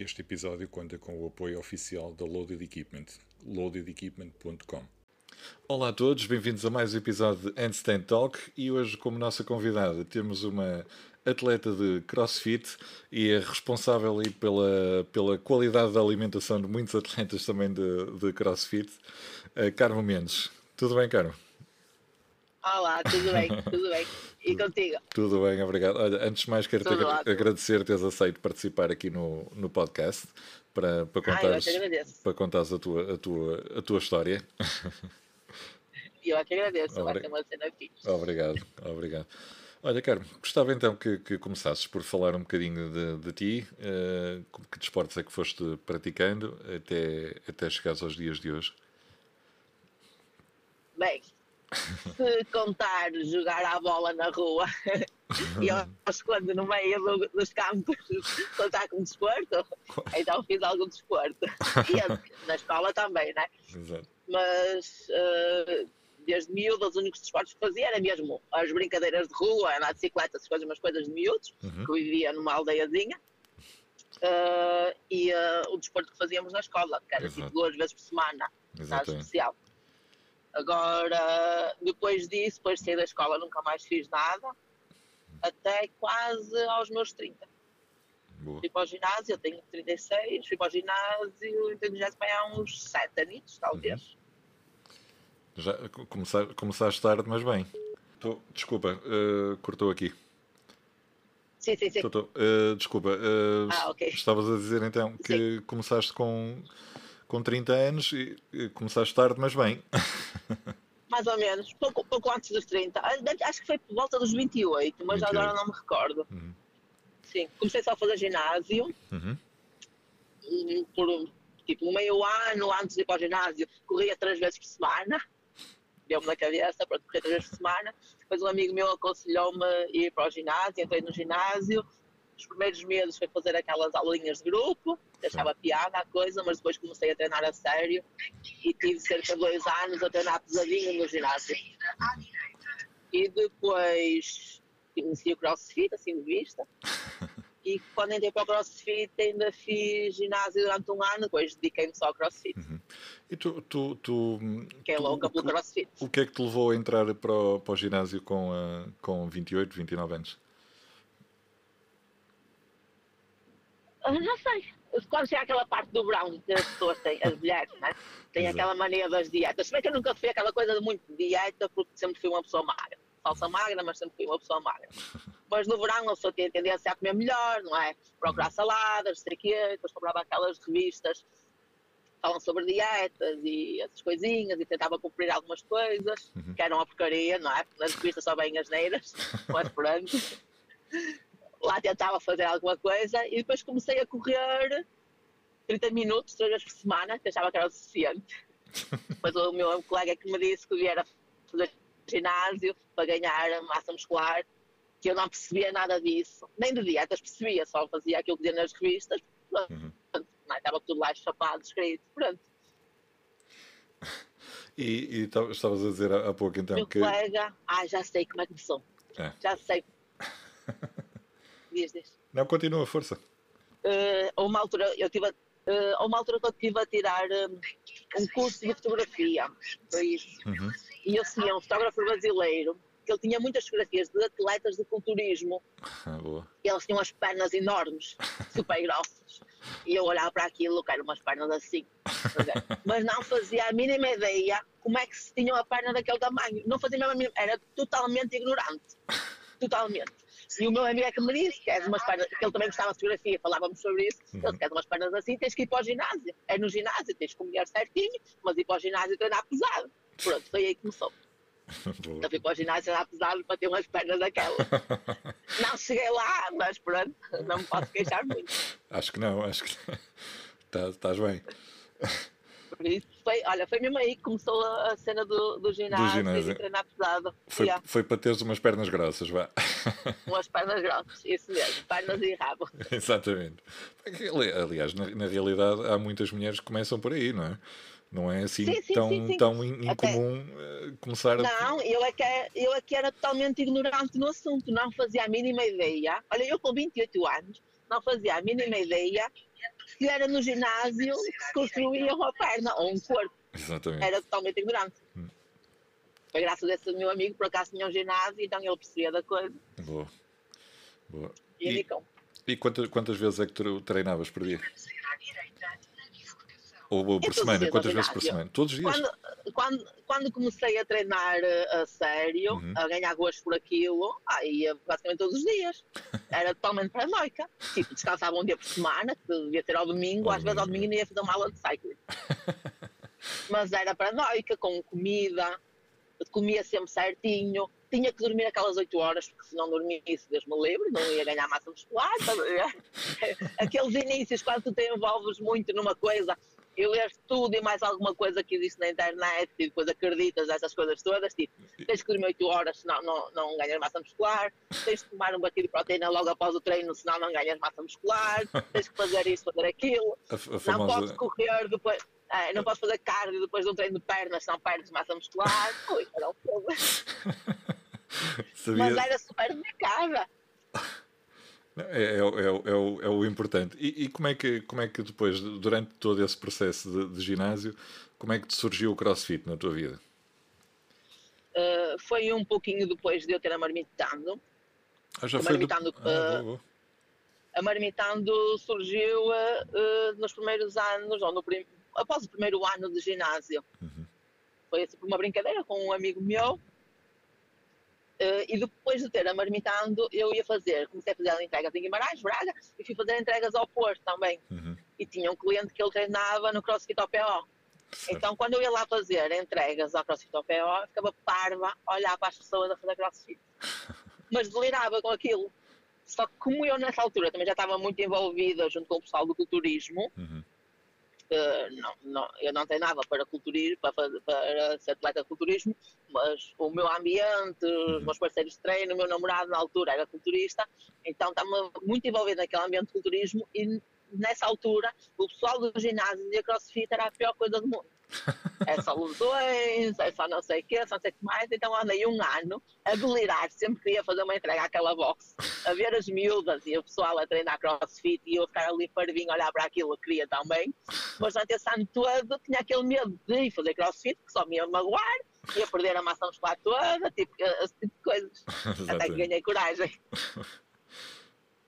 Este episódio conta com o apoio oficial da Loaded Equipment, loadedequipment.com. Olá a todos, bem-vindos a mais um episódio de Handstand Talk e hoje, como nossa convidada, temos uma atleta de crossfit e é responsável aí pela, pela qualidade da alimentação de muitos atletas também de, de crossfit, uh, Carmo Mendes. Tudo bem, Carmo? Olá, tudo bem, tudo bem. E contigo? Tudo bem, obrigado. Olha, antes de mais, quero te agradecer teres aceito participar aqui no, no podcast para, para contares, ah, para contares a, tua, a, tua, a tua história. Eu é que agradeço, Obrig... vai uma cena. Obrigado, obrigado. Olha, Carmo, gostava então que, que começasses por falar um bocadinho de, de ti, uh, que desportos é que foste praticando até, até chegares aos dias de hoje. Bem, se contar jogar a bola na rua e eu quando no meio do, dos campos contar com desporto, então fiz algum desporto. E na escola também, né? Exato. Mas uh, desde miúdo os únicos desportos que fazia era mesmo as brincadeiras de rua, andar de bicicleta, essas coisas, umas coisas de miúdos, uhum. que eu vivia numa aldeiazinha. Uh, e uh, o desporto que fazíamos na escola, que era tipo duas vezes por semana, nada especial. Agora, depois disso, depois de sair da escola, nunca mais fiz nada, até quase aos meus 30. Boa. Fui para o ginásio, eu tenho 36, fui para o ginásio, tenho já há uns 7 anos, talvez. Uhum. Já começar, começaste tarde, mas bem. Tô, desculpa, uh, cortou aqui. Sim, sim, sim. Tô, tô. Uh, desculpa, uh, ah, okay. estavas a dizer então que sim. começaste com com 30 anos e, começaste tarde, mas bem. Mais ou menos, pouco, pouco antes dos 30. Ah, acho que foi por volta dos 28, mas 28. agora não me recordo. Uhum. Sim, comecei só a fazer ginásio. Uhum. Hum, por tipo meio ano antes de ir para o ginásio, corria três vezes por semana. Deu-me na cabeça para correr três vezes por semana. Depois um amigo meu aconselhou-me a ir para o ginásio, entrei no ginásio os primeiros meses foi fazer aquelas aulinhas de grupo, deixava piada a coisa, mas depois comecei a treinar a sério e tive cerca de dois anos a treinar pesadinho no ginásio. E depois iniciei o crossfit, assim de vista. E quando entrei para o crossfit ainda fiz ginásio durante um ano, depois dediquei-me só ao crossfit. Uhum. E tu, tu, tu, que é louca pelo crossfit. O que é que te levou a entrar para o, para o ginásio com, uh, com 28, 29 anos? Não sei. Quando chega aquela parte do brown que as pessoas têm, as mulheres, né? têm Exato. aquela mania das dietas. Se bem que eu nunca fui aquela coisa de muito dieta, porque sempre fui uma pessoa magra. Falsa magra, mas sempre fui uma pessoa magra. Mas no verão a pessoa tinha tendência a comer melhor, não é? Procurar saladas, sei quê, depois comprava aquelas revistas que falam sobre dietas e essas coisinhas e tentava cumprir algumas coisas uhum. que eram uma porcaria, não é? Nas revistas só bem as neiras, mas pronto lá tentava fazer alguma coisa e depois comecei a correr 30 minutos, três vezes por semana, que achava que era o suficiente. Depois o meu colega que me disse que era fazer ginásio para ganhar massa muscular, que eu não percebia nada disso, nem de dietas percebia, só fazia aquilo que dizia nas revistas, pronto, uhum. não, estava tudo lá chapado, escrito, pronto. E, e estavas a dizer há pouco então meu que. colega, ah, já sei como é que sou. É. Já sei. Não, continua, força. Uh, a uma altura, eu tive a, uh, a uma altura que eu estive a tirar um, um curso de fotografia, foi isso. Uhum. E eu tinha um fotógrafo brasileiro que ele tinha muitas fotografias de atletas de culturismo. Ah, boa. E eles tinham as pernas enormes, super grossas. E eu olhava para aquilo, quero umas pernas assim. Mas não fazia a mínima ideia como é que se tinham a perna daquele tamanho. Não fazia a mínima, era totalmente ignorante. Totalmente. E o meu amigo é que me disse que és umas pernas, que ele também gostava de fotografia, falávamos sobre isso. Uhum. Ele quer umas pernas assim, tens que ir para o ginásio. É no ginásio, tens que comer certinho, mas ir para o ginásio treinar pesado. Pronto, foi aí que começou. Então fui para o ginásio treinar pesado para ter umas pernas daquelas. não cheguei lá, mas pronto, não me posso queixar muito. Acho que não, acho que estás bem. Por isso foi, olha, foi mesmo aí que começou a cena do, do ginásio, do ginásio. treinar pesado. Foi, yeah. foi para teres umas pernas grossas, vá. Umas pernas grossas, isso mesmo, pernas e rabo. Exatamente. Aliás, na, na, realidade, há muitas mulheres que começam por aí, não é? Não é assim sim, sim, tão, sim, tão incomum Até... Eh, começar a. Não, eu é, que, é, eu é que era totalmente ignorante no assunto, não fazia a mínima ideia. Olha, eu com 28 anos, não fazia a mínima ideia que era no ginásio que se construía uma perna ou um corpo. Exatamente. Era totalmente ignorante. Hum. Foi graças a esse meu amigo, por acaso tinha um ginásio, então ele percebia da coisa Boa. Boa. e E, e quantas, quantas vezes é que tu treinavas por dia? Ou, ou por os semana? Quantas vezes por semana? Todos os dias? Quando, quando, quando comecei a treinar eh, a sério, Uhum. a ganhar gosto por aquilo, aí ia basicamente todos os dias. Era totalmente paranoica. Tipo, descansava um dia por semana, que devia ser ao domingo, Ao às vezes ao domingo, domingo ia fazer uma aula de cycling. Mas era paranoica, com comida, comia sempre certinho, tinha que dormir aquelas 8 horas, porque se não dormisse, Deus me livre, não ia ganhar massa muscular. ver? Aqueles inícios, quando tu te envolves muito numa coisa e lês tudo e mais alguma coisa que existe na internet e depois acreditas nessas coisas todas, tipo, tens que dormir 8 horas, senão não, não ganhas massa muscular, tens que tomar um batido de proteína logo após o treino, senão não ganhas massa muscular, tens que fazer isso, fazer aquilo, A, a não podes correr depois. é, não podes fazer cardio depois de um treino de pernas, senão perdes massa muscular. Ui, era um. Sabia... Mas era super dedicada. É, é, o- é, o- é, o- é o importante. E, e como, é que, como é que depois, durante todo esse processo de, de ginásio, como é que te surgiu o crossfit na tua vida? Uh, foi um pouquinho depois de eu ter amarmitando. Ah, já O foi. do- marmitando, Ah, ah, boa, boa. Amarmitando surgiu uh, uh, nos primeiros anos, ou no prim... após o primeiro ano de ginásio. Uhum. Foi assim uma brincadeira com um amigo meu. Uh, e depois de ter amarmitando, eu ia fazer, comecei a fazer entregas em Guimarães, Braga, e fui fazer entregas ao Porto também. Uhum. E tinha um cliente que ele treinava no CrossFit OPO. Certo. Então, quando eu ia lá fazer entregas ao CrossFit OPO, eu ficava parva a olhar para as pessoas a fazer CrossFit. Mas delirava com aquilo. Só que como eu nessa altura também já estava muito envolvida junto com o pessoal do culturismo, Uhum. Não, não, eu não treinava para culturismo, para, para ser atleta de culturismo, mas o meu ambiente, os meus parceiros de treino, o meu namorado na altura era culturista, então estava muito envolvido naquele ambiente de culturismo e nessa altura o pessoal do ginásio de crossfit era a pior coisa do mundo. É só lesões, é só não sei o quê, só não sei o que mais. Então andei um ano a delirar, sempre queria fazer uma entrega àquela box, a ver as miúdas e o pessoal a treinar crossfit e eu ficar ali parvinho olhar para aquilo, eu queria também. Mas durante esse ano todo tinha aquele medo de ir fazer crossfit, que só me ia magoar, ia perder a massa muscular toda, tipo, esse tipo de coisas. Até que ganhei coragem.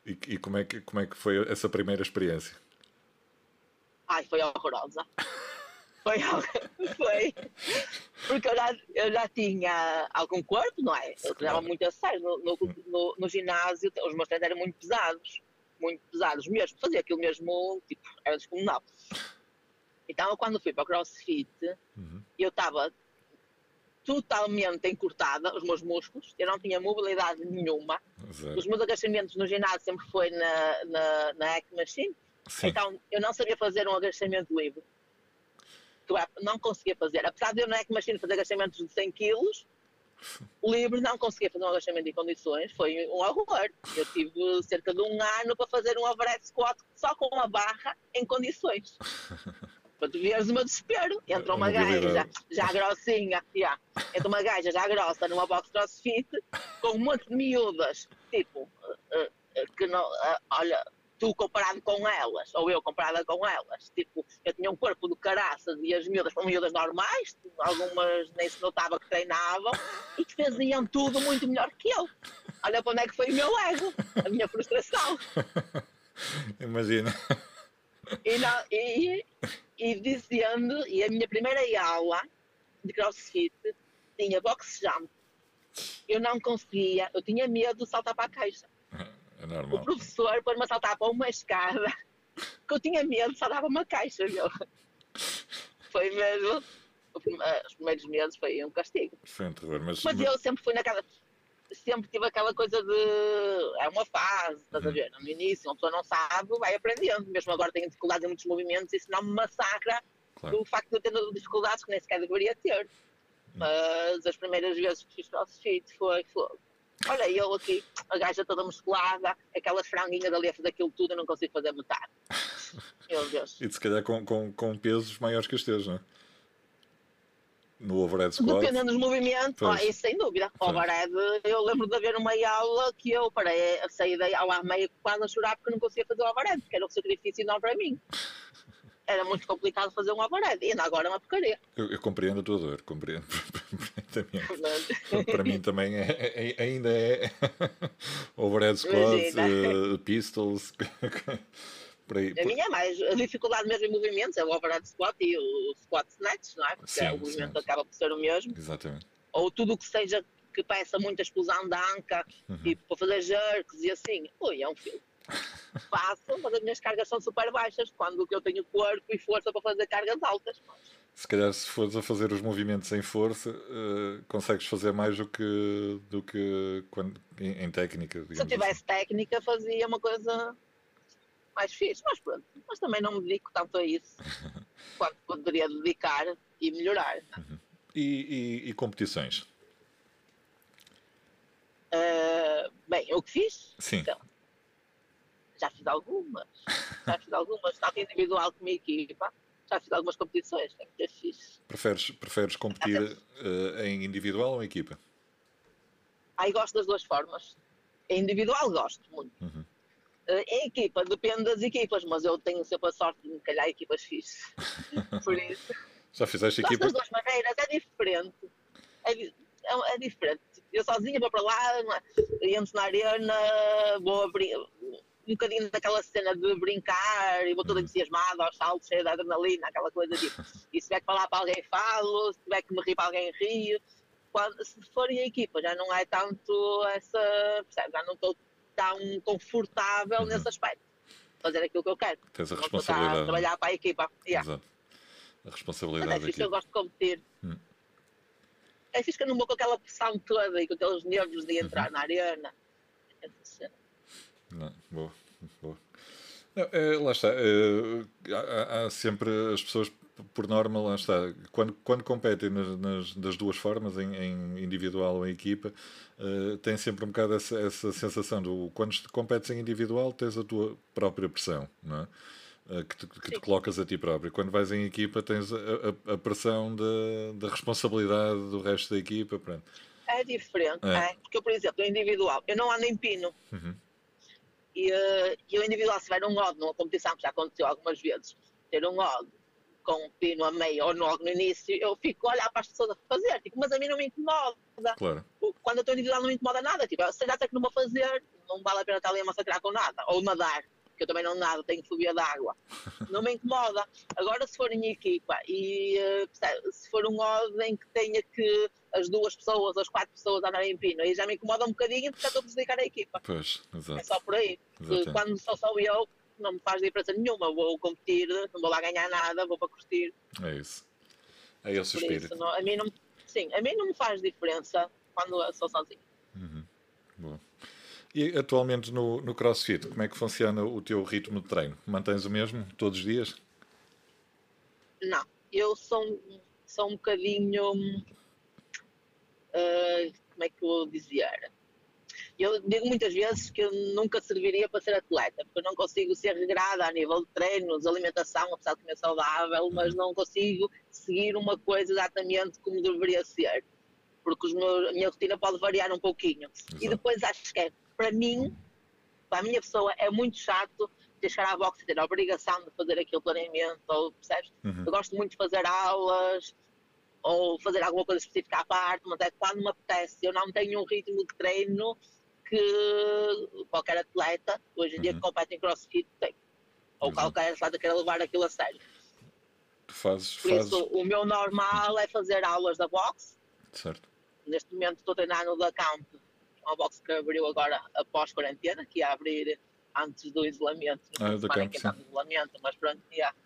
E, e como, é que, como é que foi essa primeira experiência? Ai, foi horrorosa. Foi, foi. Porque eu já, eu já tinha algum corpo, não é? Eu treinava muito a sério. No, no, no, no ginásio, os meus treinos eram muito pesados. Muito pesados mesmo. Fazia aquilo mesmo, tipo, era descomunal. Então, quando fui para o CrossFit, Uhum. eu estava totalmente encurtada, os meus músculos. Eu não tinha mobilidade nenhuma. Zero. Os meus agachamentos no ginásio sempre foi na, na, na Hack Machine. Sim. Então, eu não sabia fazer um agachamento livre. Que não conseguia fazer. Apesar de eu na Hack Machine fazer agachamentos de 100 kg, livre não conseguia fazer um agachamento em condições. Foi um horror. Eu tive cerca de um ano para fazer um overhead squat só com uma barra em condições. Para tu veres o meu desespero. Entra uma gaja já grossinha, yeah. entra uma gaja já grossa numa box crossfit com um monte de miúdas, tipo, eh, eh, que não, eh, olha, tu comparado com elas, ou eu comparada com elas, tipo, eu tinha um corpo de caraças e as miúdas foram miúdas normais, algumas nem se notava que treinavam, e que faziam tudo muito melhor que eu. Olha para onde é que foi o meu ego, a minha frustração. Imagina. E, não- e, e dizendo, e a minha primeira aula de crossfit tinha box jump. Eu não conseguia, eu tinha medo de saltar para a caixa. É O normal. professor pôs-me a saltar para uma escada, que eu tinha medo saltar para uma caixa, meu. Foi mesmo. o eh, Os primeiros meses foi um castigo. Foi um terror. Mas, Mas eu sempre fui naquela. Sempre tive aquela coisa de. É uma fase, estás a Uhum. ver? No início, uma pessoa não sabe, vai aprendendo. Mesmo agora tenho dificuldades em muitos movimentos, isso não me massacra Claro. do facto de eu ter dificuldades que nem sequer deveria ter. Mas as primeiras vezes que fiz crossfit foi fogo. Olha, eu aqui, a gaja toda musculada, aquelas franguinhas ali a fazer aquilo tudo, eu não consigo fazer metade. Meu Deus. E se calhar com, com, com pesos maiores que os teus, não é? no overhead squat. Dependendo dos movimentos, oh, isso sem dúvida. O overhead, eu lembro de haver uma aula que eu parei, saí da aula à meia quase a chorar porque não conseguia fazer o overhead, porque era um sacrifício enorme para mim. Era muito complicado fazer um overhead, e ainda agora é uma porcaria. Eu, eu compreendo a tua dor, compreendo. para mim também é, é, é ainda é overhead squat, uh, pistols. Por aí, por... A minha é mais a dificuldade mesmo em movimentos, é o overhead squat e o squat snatch, não é? Porque sim, o movimento sim. acaba por ser o mesmo. Exatamente. Ou tudo o que seja que peça muita explosão da anca, uhum. tipo para fazer jerks e assim, ui, é um filme. Faço, mas as minhas cargas são super baixas, quando eu tenho corpo e força para fazer cargas altas. Se calhar se fores a fazer os movimentos em força, uh, consegues fazer mais do que, do que quando, em, em técnica. Se eu tivesse assim. técnica, fazia uma coisa mais fixe, mas pronto, mas também não me dedico tanto a isso quanto poderia dedicar e melhorar. Uhum. E, e, e, competições? Uh, bem, eu que fiz? Sim. Então, já fiz algumas, já fiz algumas, tanto individual como equipa, já fiz algumas competições, é muito fixe. Preferes, preferes competir uh, em individual ou em equipa? Aí gosto das duas formas. Em individual gosto muito. Uhum. Eh, em equipa, depende das equipas, mas eu tenho sempre a sorte de me calhar equipas fixas. Por isso. Já fizeste equipa? Das duas maneiras, é diferente. É, é, é, diferente. Eu sozinha vou para lá, é? entro na arena, vou abrir um bocadinho daquela cena de brincar e vou toda uhum. entusiasmada aos saltos, cheia de adrenalina, aquela coisa de e se tiver que falar para alguém falo, se tiver que me rir para alguém rio. Quando, se for em equipa já não é tanto essa, percebe? Já não estou tão confortável uhum. nesse aspecto. Fazer aquilo que eu quero. Tens a responsabilidade. A trabalhar para a equipa. Yeah. Exato. A responsabilidade. Mas é fixe, eu gosto de competir. Hum. É fixe que eu não vou com aquela pressão toda e com aqueles nervos de entrar uhum. na arena. Não, boa, boa. Não, é, lá está. É, há, há, sempre as pessoas por norma, lá está, quando, quando competem nas, nas das duas formas, em, em, individual ou em equipa, uh, tem sempre um bocado essa, essa sensação do quando competes em individual tens a tua própria pressão, não é? Uh, que, te, que te, colocas a ti próprio. Quando vais em equipa tens a, a, a pressão da, da responsabilidade do resto da equipa. Pronto. É diferente, é. é. Porque eu, por exemplo, individual, eu não ando em pino. Uhum. E, uh, e o individual, se tiver um odd numa competição, que já aconteceu algumas vezes, ter um odd com o pino a meio ou logo no início, eu fico a olhar para as pessoas a fazer, tipo, mas a mim não me incomoda. Claro. Quando eu estou individual não me incomoda nada, tipo, se já sei que não vou fazer, não vale a pena estar ali a massacrar com nada, ou nadar, eu também não nado, tenho fobia de água, não me incomoda. Agora se for em equipa e uh, se for um ordem que tenha que as duas pessoas, as quatro pessoas andarem em pino, aí já me incomoda um bocadinho porque já estou a prejudicar a equipa. Pois, exato. É só por aí. Quando sou só eu, não me faz diferença nenhuma. Vou competir, não vou lá ganhar nada, vou para curtir. É isso. É esse o espírito. Isso, não, a mim não, sim, a mim não me faz diferença quando sou sozinho. Uhum. Boa. E atualmente no, no CrossFit, como é que funciona o teu ritmo de treino? Mantens o mesmo todos os dias? Não, eu sou, sou um bocadinho. Uh, como é que eu vou dizer? Eu digo muitas vezes que eu nunca serviria para ser atleta, porque eu não consigo ser regrada a nível de treinos, alimentação, apesar de comer saudável, mas não consigo seguir uma coisa exatamente como deveria ser, porque meus, a minha rotina pode variar um pouquinho. Exato. E depois acho que é, para mim, para a minha pessoa, é muito chato chegar à boxe ter a obrigação de fazer aquele planeamento, ou, percebes? Uhum. Eu gosto muito de fazer aulas, ou fazer alguma coisa específica à parte, mas é quando me apetece. Eu não tenho um ritmo de treino que qualquer atleta, hoje em dia, uhum. que compete em crossfit, tem. Ou Exato. qualquer atleta queira levar aquilo a sério. Tu fazes, Por fazes... isso, o meu normal é fazer aulas da boxe. Certo. Neste momento estou treinando da camp, uma boxe que abriu agora após quarentena, que ia abrir antes do isolamento. Ah, da camp, sim. isolamento, mas pronto, yeah.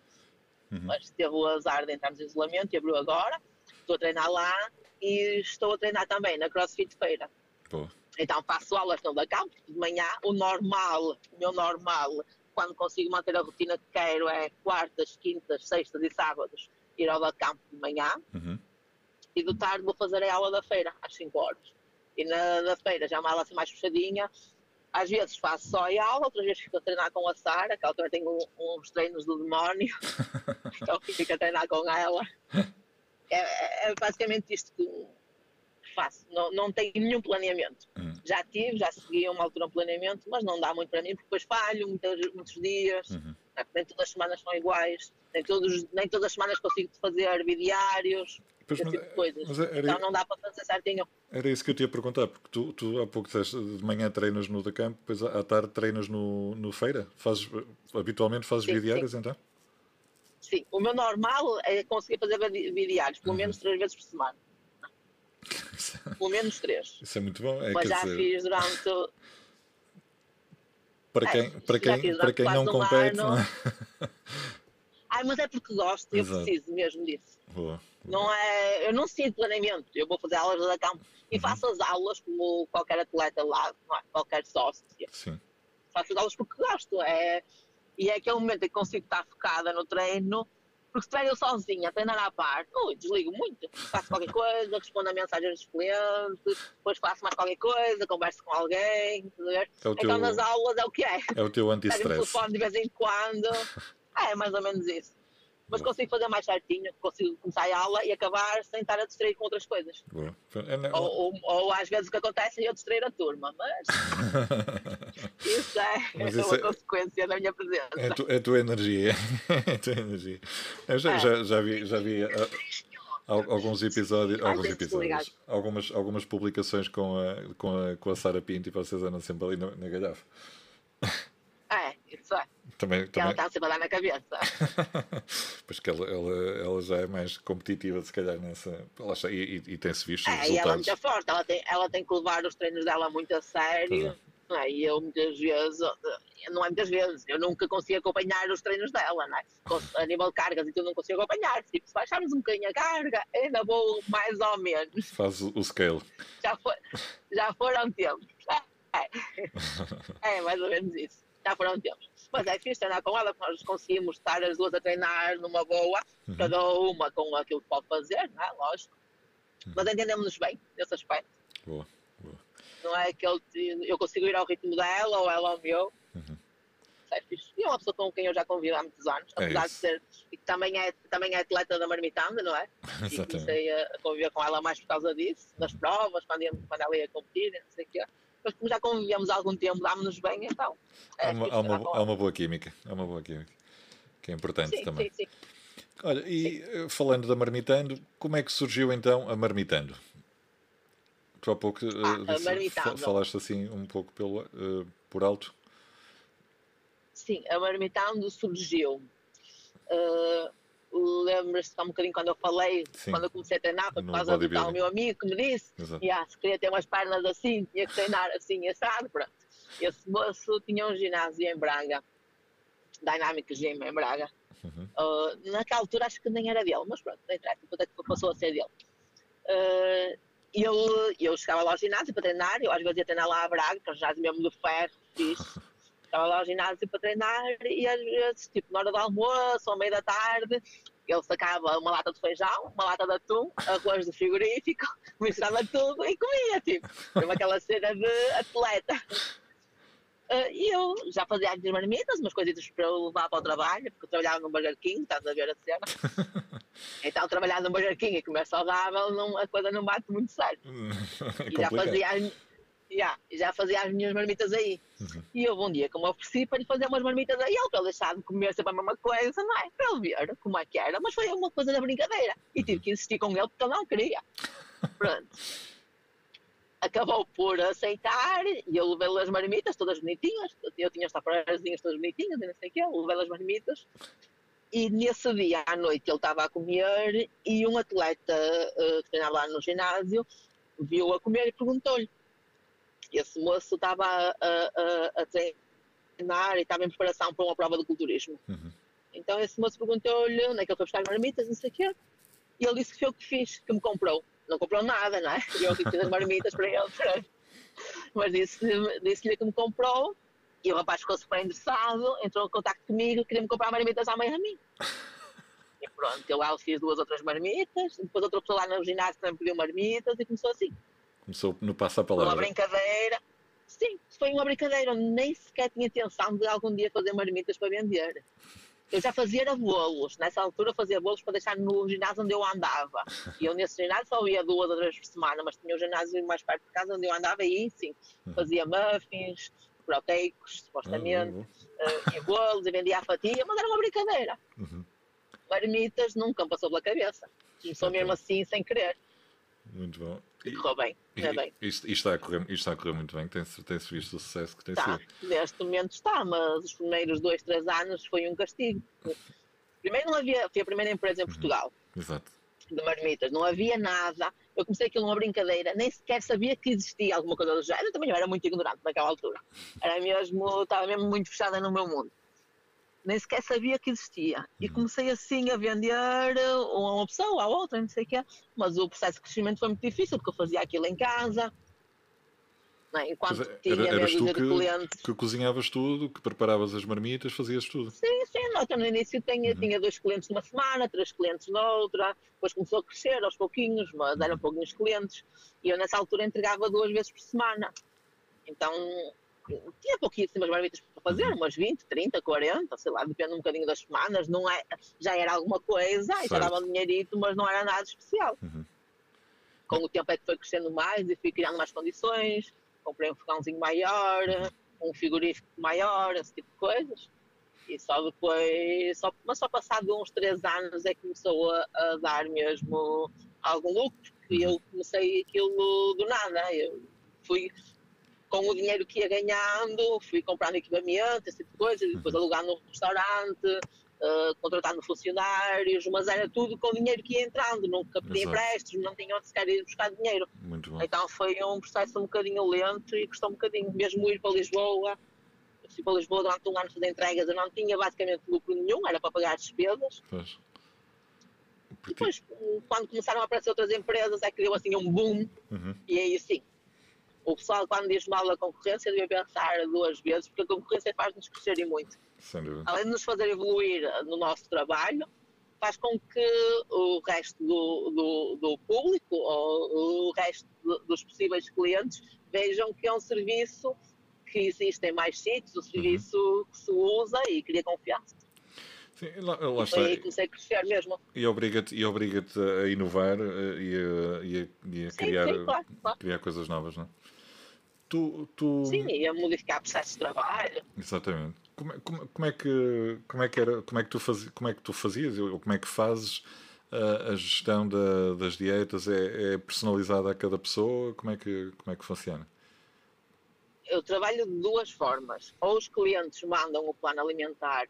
Uhum. Mas teve o azar de entrarmos em isolamento e abriu agora. Estou a treinar lá e estou a treinar também na CrossFit Feira. Boa. Então faço aulas no da campo de manhã. O normal, o meu normal, quando consigo manter a rotina que quero, é quartas, quintas, sextas e sábados ir ao da campo de manhã. Uhum. E do tarde vou fazer a aula da feira, às 5 horas. E na da feira já é uma aula assim mais fechadinha. Às vezes faço só a aula, outras vezes fico a treinar com a Sara, que ela também tem uns treinos do demónio. então fico a treinar com ela. É, é- é basicamente isto que faço. Não, não tenho nenhum planeamento. Hum. Já tive, já segui a uma altura um planeamento, mas não dá muito para mim, porque depois falho muitos, muitos dias. Uhum. né? Nem todas as semanas são iguais. Nem, todos, nem todas as semanas consigo fazer bidiários, Pois, mas, tipo coisas. mas era, Então não dá para fazer certinho. era isso que eu te ia perguntar, porque tu, tu há pouco disseste, de manhã treinas no da campo, depois à tarde treinas no, no feira. Fazes, habitualmente fazes Sim, bidiárias então? Sim, o meu normal é conseguir fazer bidi- bidiários, pelo Uhum. menos três vezes por semana. Pelo menos três. Isso é muito bom. É, mas já dizer, fiz durante. o- para é, quem, para já quem, para quem não compete, não é? Ai, mas é porque gosto, eu Exato. preciso mesmo disso. Boa. Não é, eu não sinto planeamento. Eu vou fazer aulas da campo e Uhum. faço as aulas como qualquer atleta lá, é? qualquer sócio. Sim. Faço as aulas porque gosto. É, e é aquele momento em que consigo estar focada no treino. Porque se treino sozinha, treinar à parte, ui, desligo muito. Faço qualquer coisa, respondo a mensagens dos clientes, depois faço mais qualquer coisa, converso com alguém. a? É o teu, Então nas aulas é o que é. é o teu anti-stress. telefone de vez em quando. É, mais ou menos isso. Mas consigo fazer mais certinho, consigo começar a aula e acabar sem estar a distrair com outras coisas. É, Ou, ou, ou às vezes o que acontece é eu distrair a turma, mas isso é, Mas é isso uma é- consequência da minha presença. É a, tu- é a tua energia. É a tua energia. Eu já, É. já, já vi, já vi ah, al- alguns episódios, alguns episódios algumas, algumas publicações com a, com a, com a Sara Pinto e vocês andam sempre ali na, na galhafa. É, isso é. Também, Ela também, está sempre dar na cabeça. pois que ela, ela, ela já é mais competitiva, se calhar, nessa. Ela e, e, e tem-se visto É, e ela é resultados. muito forte, ela tem, ela tem que levar os treinos dela muito a sério. não é? E eu muitas vezes, não é muitas vezes, eu nunca consigo acompanhar os treinos dela, não é? A nível de cargas e tudo não consigo acompanhar. Tipo, se baixarmos um bocadinho a carga, ainda vou mais ou menos. Faz o, o scale. Já, foi, já foram tempos. É, é, mais ou menos isso. Já foram tempos. Mas é fixe treinar com ela, porque nós conseguimos estar as duas a treinar numa boa, Uhum. cada uma com aquilo que pode fazer, não é? Lógico. Mas entendemos-nos bem nesse aspecto. Boa, boa. Não é que eu, eu consigo ir ao ritmo dela ou ela ao meu. Uhum. É fixe. E é uma pessoa com quem eu já convivo há muitos anos, É apesar de isso. ser. E que também é, também é atleta da marmitanda, não é? E Exatamente. comecei a, a conviver com ela mais por causa disso, das provas, quando, ia, quando ela ia competir, não sei o quê. Mas como já convivemos há algum tempo, dámos-nos bem, então. Há é uma, fixe há, treinar uma, há uma boa química. Há uma boa química. Que é importante Sim, também. sim, sim. Olha, e eh, falando da Marmitando, como é que surgiu então a Marmitando? Tu há pouco eh, Ah, disse- falaste assim um pouco pelo, eh, por alto. Sim, a marmitando surgiu. Uh, Lembras-te há um bocadinho quando eu falei, Sim. quando eu comecei a treinar, por causa do tal meu amigo que me disse yeah, se queria ter umas pernas assim, tinha que treinar assim, assado, pronto. Esse moço tinha um ginásio em Braga, Dynamic Gym em Braga. Uhum. Uh, naquela altura acho que nem era dele, mas pronto, não interessa, depois é que passou a ser dele. Uh, eu, eu chegava lá ao ginásio para treinar, eu às vezes ia treinar lá a Braga, que é um ginásio mesmo de ferro, fixe. Estava lá ao ginásio para treinar e às vezes, tipo, na hora do almoço ou ao meio da tarde, ele sacava uma lata de feijão, uma lata de atum, arroz do frigorífico, misturava tudo e comia, tipo. Era aquela cena de atleta. Ah, E eu já fazia as minhas marmitas, umas coisitas para eu levar para o trabalho, porque eu trabalhava no Burger King, estás a ver a cena. Então, trabalhar no Burger King e comer saudável, não, a coisa não bate muito certo. É E já fazia, as, já, já fazia as minhas marmitas aí. Uhum. E houve um dia que eu me ofereci para lhe fazer umas marmitas a ele, para ele deixar de comer sempre a mesma coisa, não é? Para ele ver como é que era. Mas foi uma coisa da brincadeira. E tive que insistir com ele porque ele não queria. Pronto. Acabou por aceitar e eu levei-lhe as marmitas todas bonitinhas. Eu tinha as taparezinhas todas bonitinhas e não sei o quê. Eu levei-lhe as marmitas. E nesse dia à noite ele estava a comer e um atleta eh, que treinava lá no ginásio viu a comer e perguntou-lhe. Esse moço estava a, a, a- treinar e estava em preparação para uma prova de culturismo. Uhum. Então esse moço perguntou-lhe onde é que ele foi buscar as marmitas, não sei o quê. E ele disse que foi o que fiz, que me comprou. Não comprou nada, não é? E eu ter as marmitas para ele. pronto. Mas disse-lhe disse que me comprou e o rapaz ficou super interessado, entrou em contato comigo, queria-me comprar marmitas à mãe a mim. E pronto, eu lá fiz duas outras marmitas, depois outra pessoa lá no ginásio também pediu marmitas e começou assim. Começou no passo a Foi uma palavra. brincadeira. Sim, foi uma brincadeira. Nem sequer tinha intenção de algum dia fazer marmitas para vender. Eu já fazia era bolos. Nessa altura fazia bolos para deixar no ginásio onde eu andava. E eu nesse ginásio só ia duas ou três por semana, mas tinha o um ginásio mais perto de casa onde eu andava e aí sim, Uhum. fazia muffins, proteicos, supostamente, Ah, uh, e bolos e vendia a fatia, mas era uma brincadeira. Uhum. Marmitas nunca me passou pela cabeça. Começou mesmo assim, sem querer. Muito bom. E correu bem, Correu bem. Isto, isto está a correr, isto está a correr muito bem, tem-se tem-se visto o sucesso que tem Tá, sido. neste momento está, mas os primeiros dois, três anos foi um castigo. Primeiro não havia, foi a primeira empresa em Portugal Exato. de marmitas, não havia nada. Eu comecei aquilo numa brincadeira, nem sequer sabia que existia alguma coisa do género. Eu também era muito ignorante naquela altura. Era mesmo, estava mesmo muito fechada no meu mundo. Nem sequer sabia que existia. E comecei assim a vender a uma pessoa, a outra, não sei o quê. Mas o processo de crescimento foi muito difícil, porque eu fazia aquilo em casa. É? Enquanto Mas tinha eras tu que- clientes. Que cozinhavas tudo, que preparavas as marmitas, fazias tudo. Sim, sim, nota no início tinha, Uhum. tinha dois clientes numa semana, três clientes noutra, depois começou a crescer aos pouquinhos, mas Uhum. eram pouquinhos clientes, e eu nessa altura entregava duas vezes por semana. Então tinha pouquíssimas marmitas para fazer, Uhum. umas 20, 30, 40, sei lá, depende um bocadinho das semanas, não é, já era alguma coisa, e já dava um dinheirito, mas não era nada especial. Uhum. Com o tempo é que foi crescendo mais e fui criando mais condições, comprei um fogãozinho maior, um frigorífico maior, esse tipo de coisas. E só depois, só, mas só passado uns três anos é que começou a, a dar mesmo algum lucro. E eu comecei aquilo do nada. Eu fui com o dinheiro que ia ganhando, fui comprando equipamento, esse tipo de coisas, e depois alugando um restaurante, eh, contratando funcionários, mas era tudo com o dinheiro que ia entrando, nunca pedi empréstimos, não tinha onde sequer ir buscar dinheiro. Então foi um processo um bocadinho lento e custou um bocadinho. Mesmo ir para Lisboa, eu fui para Lisboa durante um ano fazer entregas, eu não tinha basicamente lucro nenhum, era para pagar as despesas. Pois. Porque- Depois, quando começaram a aparecer outras empresas, é que deu assim um boom, Uhum. e aí sim. O pessoal, quando diz mal da concorrência, devia pensar duas vezes, porque a concorrência faz-nos crescer e muito. Além de nos fazer evoluir no nosso trabalho, faz com que o resto do, do, do público ou o resto do- dos possíveis clientes vejam que é um serviço que existe em mais sítios, um serviço que se usa e cria confiança. Sim, lá, lá E está. que comecei a crescer mesmo. E obriga-te e obriga a inovar eh, e a, e a- e a Sim, criar, sim, claro, claro. criar coisas novas, não é? Tu, tu... Sim, e a modificar processos de trabalho. Exatamente. Como, é- como, como é que como é que era como é que tu fazias como é que tu fazias ou como é que fazes a, a gestão da- das dietas é, é personalizada a cada pessoa como é que como é que funciona Eu trabalho de duas formas. Ou os clientes mandam o plano alimentar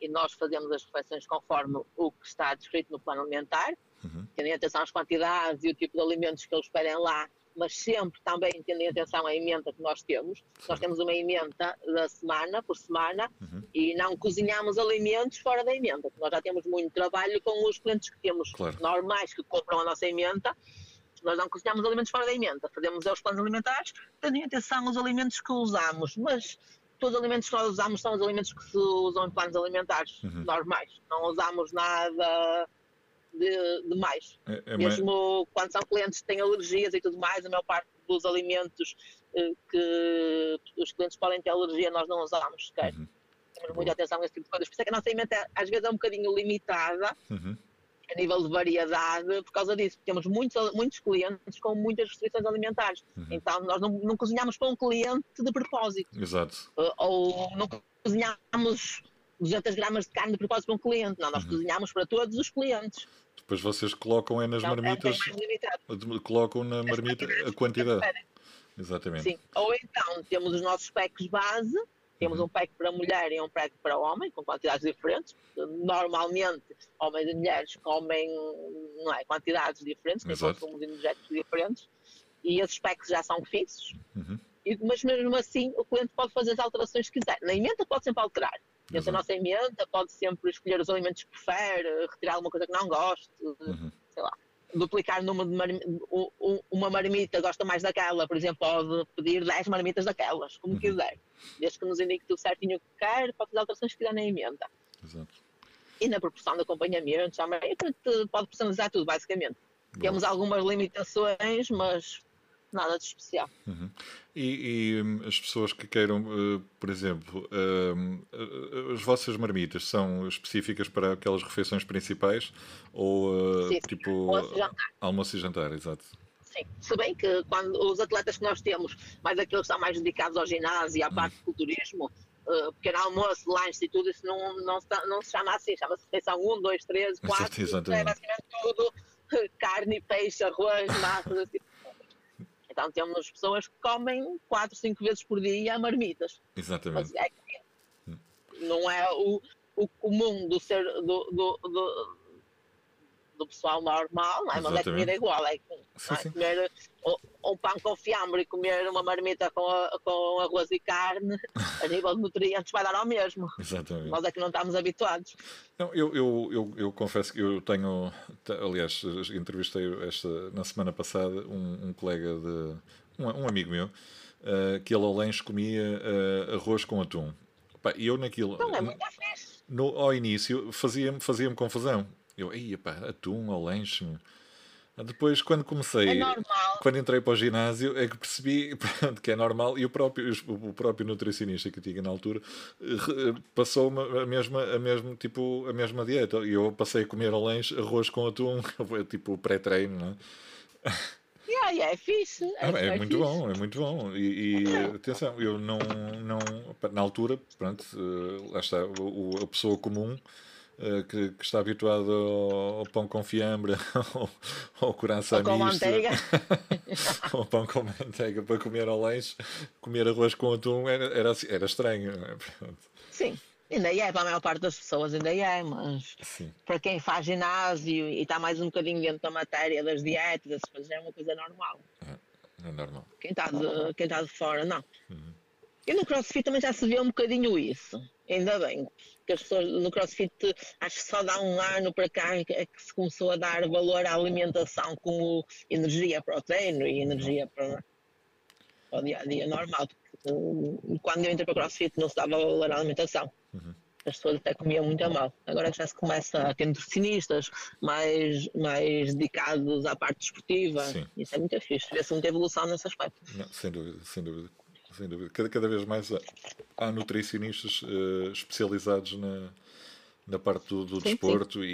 e nós fazemos as refeições conforme o que está descrito no plano alimentar, Uhum. tendo em atenção às quantidades e o tipo de alimentos que eles pedem lá, mas sempre também tendo em atenção à emenda que nós temos. Nós temos uma emenda da semana, por semana, Uhum. e não cozinhamos alimentos fora da emenda. Nós já temos muito trabalho com os clientes que temos Claro. normais que compram a nossa emenda. Nós não cozinhamos alimentos fora da emenda. Fazemos os planos alimentares, tendo em atenção os alimentos que usamos. Mas todos os alimentos que nós usamos são os alimentos que se usam em planos alimentares Uhum. normais. Não usamos nada de, de mais. é, é mais- Mesmo quando são clientes que têm alergias e tudo mais, a maior parte dos alimentos eh, que os clientes podem ter alergia nós não usamos sequer. Uhum. Temos muita atenção a esse tipo de coisas. Por isso é que a nossa emenda às vezes é um bocadinho limitada Uhum. a nível de variedade por causa disso. Temos muitos, muitos clientes com muitas restrições alimentares. Uhum. Então nós não, não cozinhamos para um cliente de propósito. exato Eh, Ou não cozinhamos 200 gramas de carne de propósito para um cliente. Não, Uhum. nós cozinhamos para todos os clientes. Depois vocês colocam é nas é bem marmitas limitado. colocam na marmita a quantidade exatamente Sim. Ou então temos os nossos packs base, temos Uhum. um pack para mulher e um pack para homem, com quantidades diferentes. Normalmente, homens e mulheres comem não é, quantidades diferentes, Exato. consumos energéticos diferentes, e esses packs já são fixos. Uhum. E- mas mesmo assim, o cliente pode fazer as alterações que quiser. Na emenda pode sempre alterar. Da Exato. nossa emenda, pode sempre escolher os alimentos que prefere, retirar alguma coisa que não goste, Uhum. sei lá, duplicar o número de marmi- u- u- uma marmita, gosta mais daquela, por exemplo, pode pedir 10 marmitas daquelas, como Uhum. quiser. Desde que nos indique tudo certinho o que quer, pode fazer alterações que quiser na emenda. exato E na proporção de acompanhamento, também, pode personalizar tudo, basicamente. Boa. Temos algumas limitações, mas nada de especial. Uhum. E, e hum, as pessoas que queiram, uh, por exemplo, uh, as vossas marmitas são específicas para aquelas refeições principais ou Sim, tipo almoço e jantar. almoço e jantar, exato. Sim, se bem que quando os atletas que nós temos, mais aqueles que estão mais dedicados ao ginásio e à parte do culturismo, uh, pequeno almoço, lanche e tudo, isso não, não, se, não se chama assim, chama-se refeição 1, 2, 3, 4, Exato, exatamente. é basicamente tudo carne, peixe, arroz, massas, assim. Então temos pessoas que comem 4, 5 vezes por dia marmitas. Exatamente. Mas é não é o, o comum do ser do, do, do, do pessoal normal, não é? mas é comida igual, é, Sim, é? comer um, um pão com fiambre e comer uma marmita com, a- com arroz e carne, a nível de nutrientes vai dar ao mesmo. Exatamente. Nós é que não estamos habituados. Não, eu, eu, eu, eu confesso que eu tenho, te- aliás, entrevistei esta, na semana passada um, um colega de. um, um amigo meu, eh, que ele ao lanche comia eh, arroz com atum. E eu naquilo, Não é muito no, ao início, fazia-me fazia confusão. Eu, ei, pá, atum ao lanche. meu." Depois, quando comecei, É quando entrei para o ginásio, é que percebi pronto, que é normal e o próprio, o próprio nutricionista que tinha na altura passou-me a mesma, a, mesma, tipo, a mesma dieta. E eu passei a comer ao lanche arroz com atum, tipo pré-treino, não é? Yeah, yeah, é fixe. É, Ah, é é muito fixe. bom, é muito bom. E, e, atenção, eu não, não. Na altura, pronto, eh, lá está, a pessoa comum que, que está habituada ao, ao pão com fiambre, ao, ao coração Ou com manteiga. ao pão com manteiga para comer ao lanche, comer arroz com atum era, era, assim- era estranho. é? Sim, ainda é, para a maior parte das pessoas ainda é, mas Sim, para quem faz ginásio e está mais um bocadinho dentro da matéria das dietas, coisas, é uma coisa normal. é normal. Quem está de, quem está de fora, não. E no CrossFit também já se vê um bocadinho isso. Ainda bem. Que as pessoas no CrossFit, acho que só dá um ano para cá é que é se começou a dar valor à alimentação como energia para o treino e energia para, o dia a dia normal. Hum, quando eu entrei para o CrossFit não se dava valor à alimentação. As pessoas até comiam muito a mal. Agora já se começa a ter nutricionistas mais, mais dedicados à parte desportiva. Sim. Isso é muito fixe. Vê-se muita evolução nesse aspecto. Não, sem dúvida, sem dúvida. Sem dúvida. Cada, cada vez mais há, há nutricionistas eh, especializados na, na parte do, do Sim, sim. desporto e,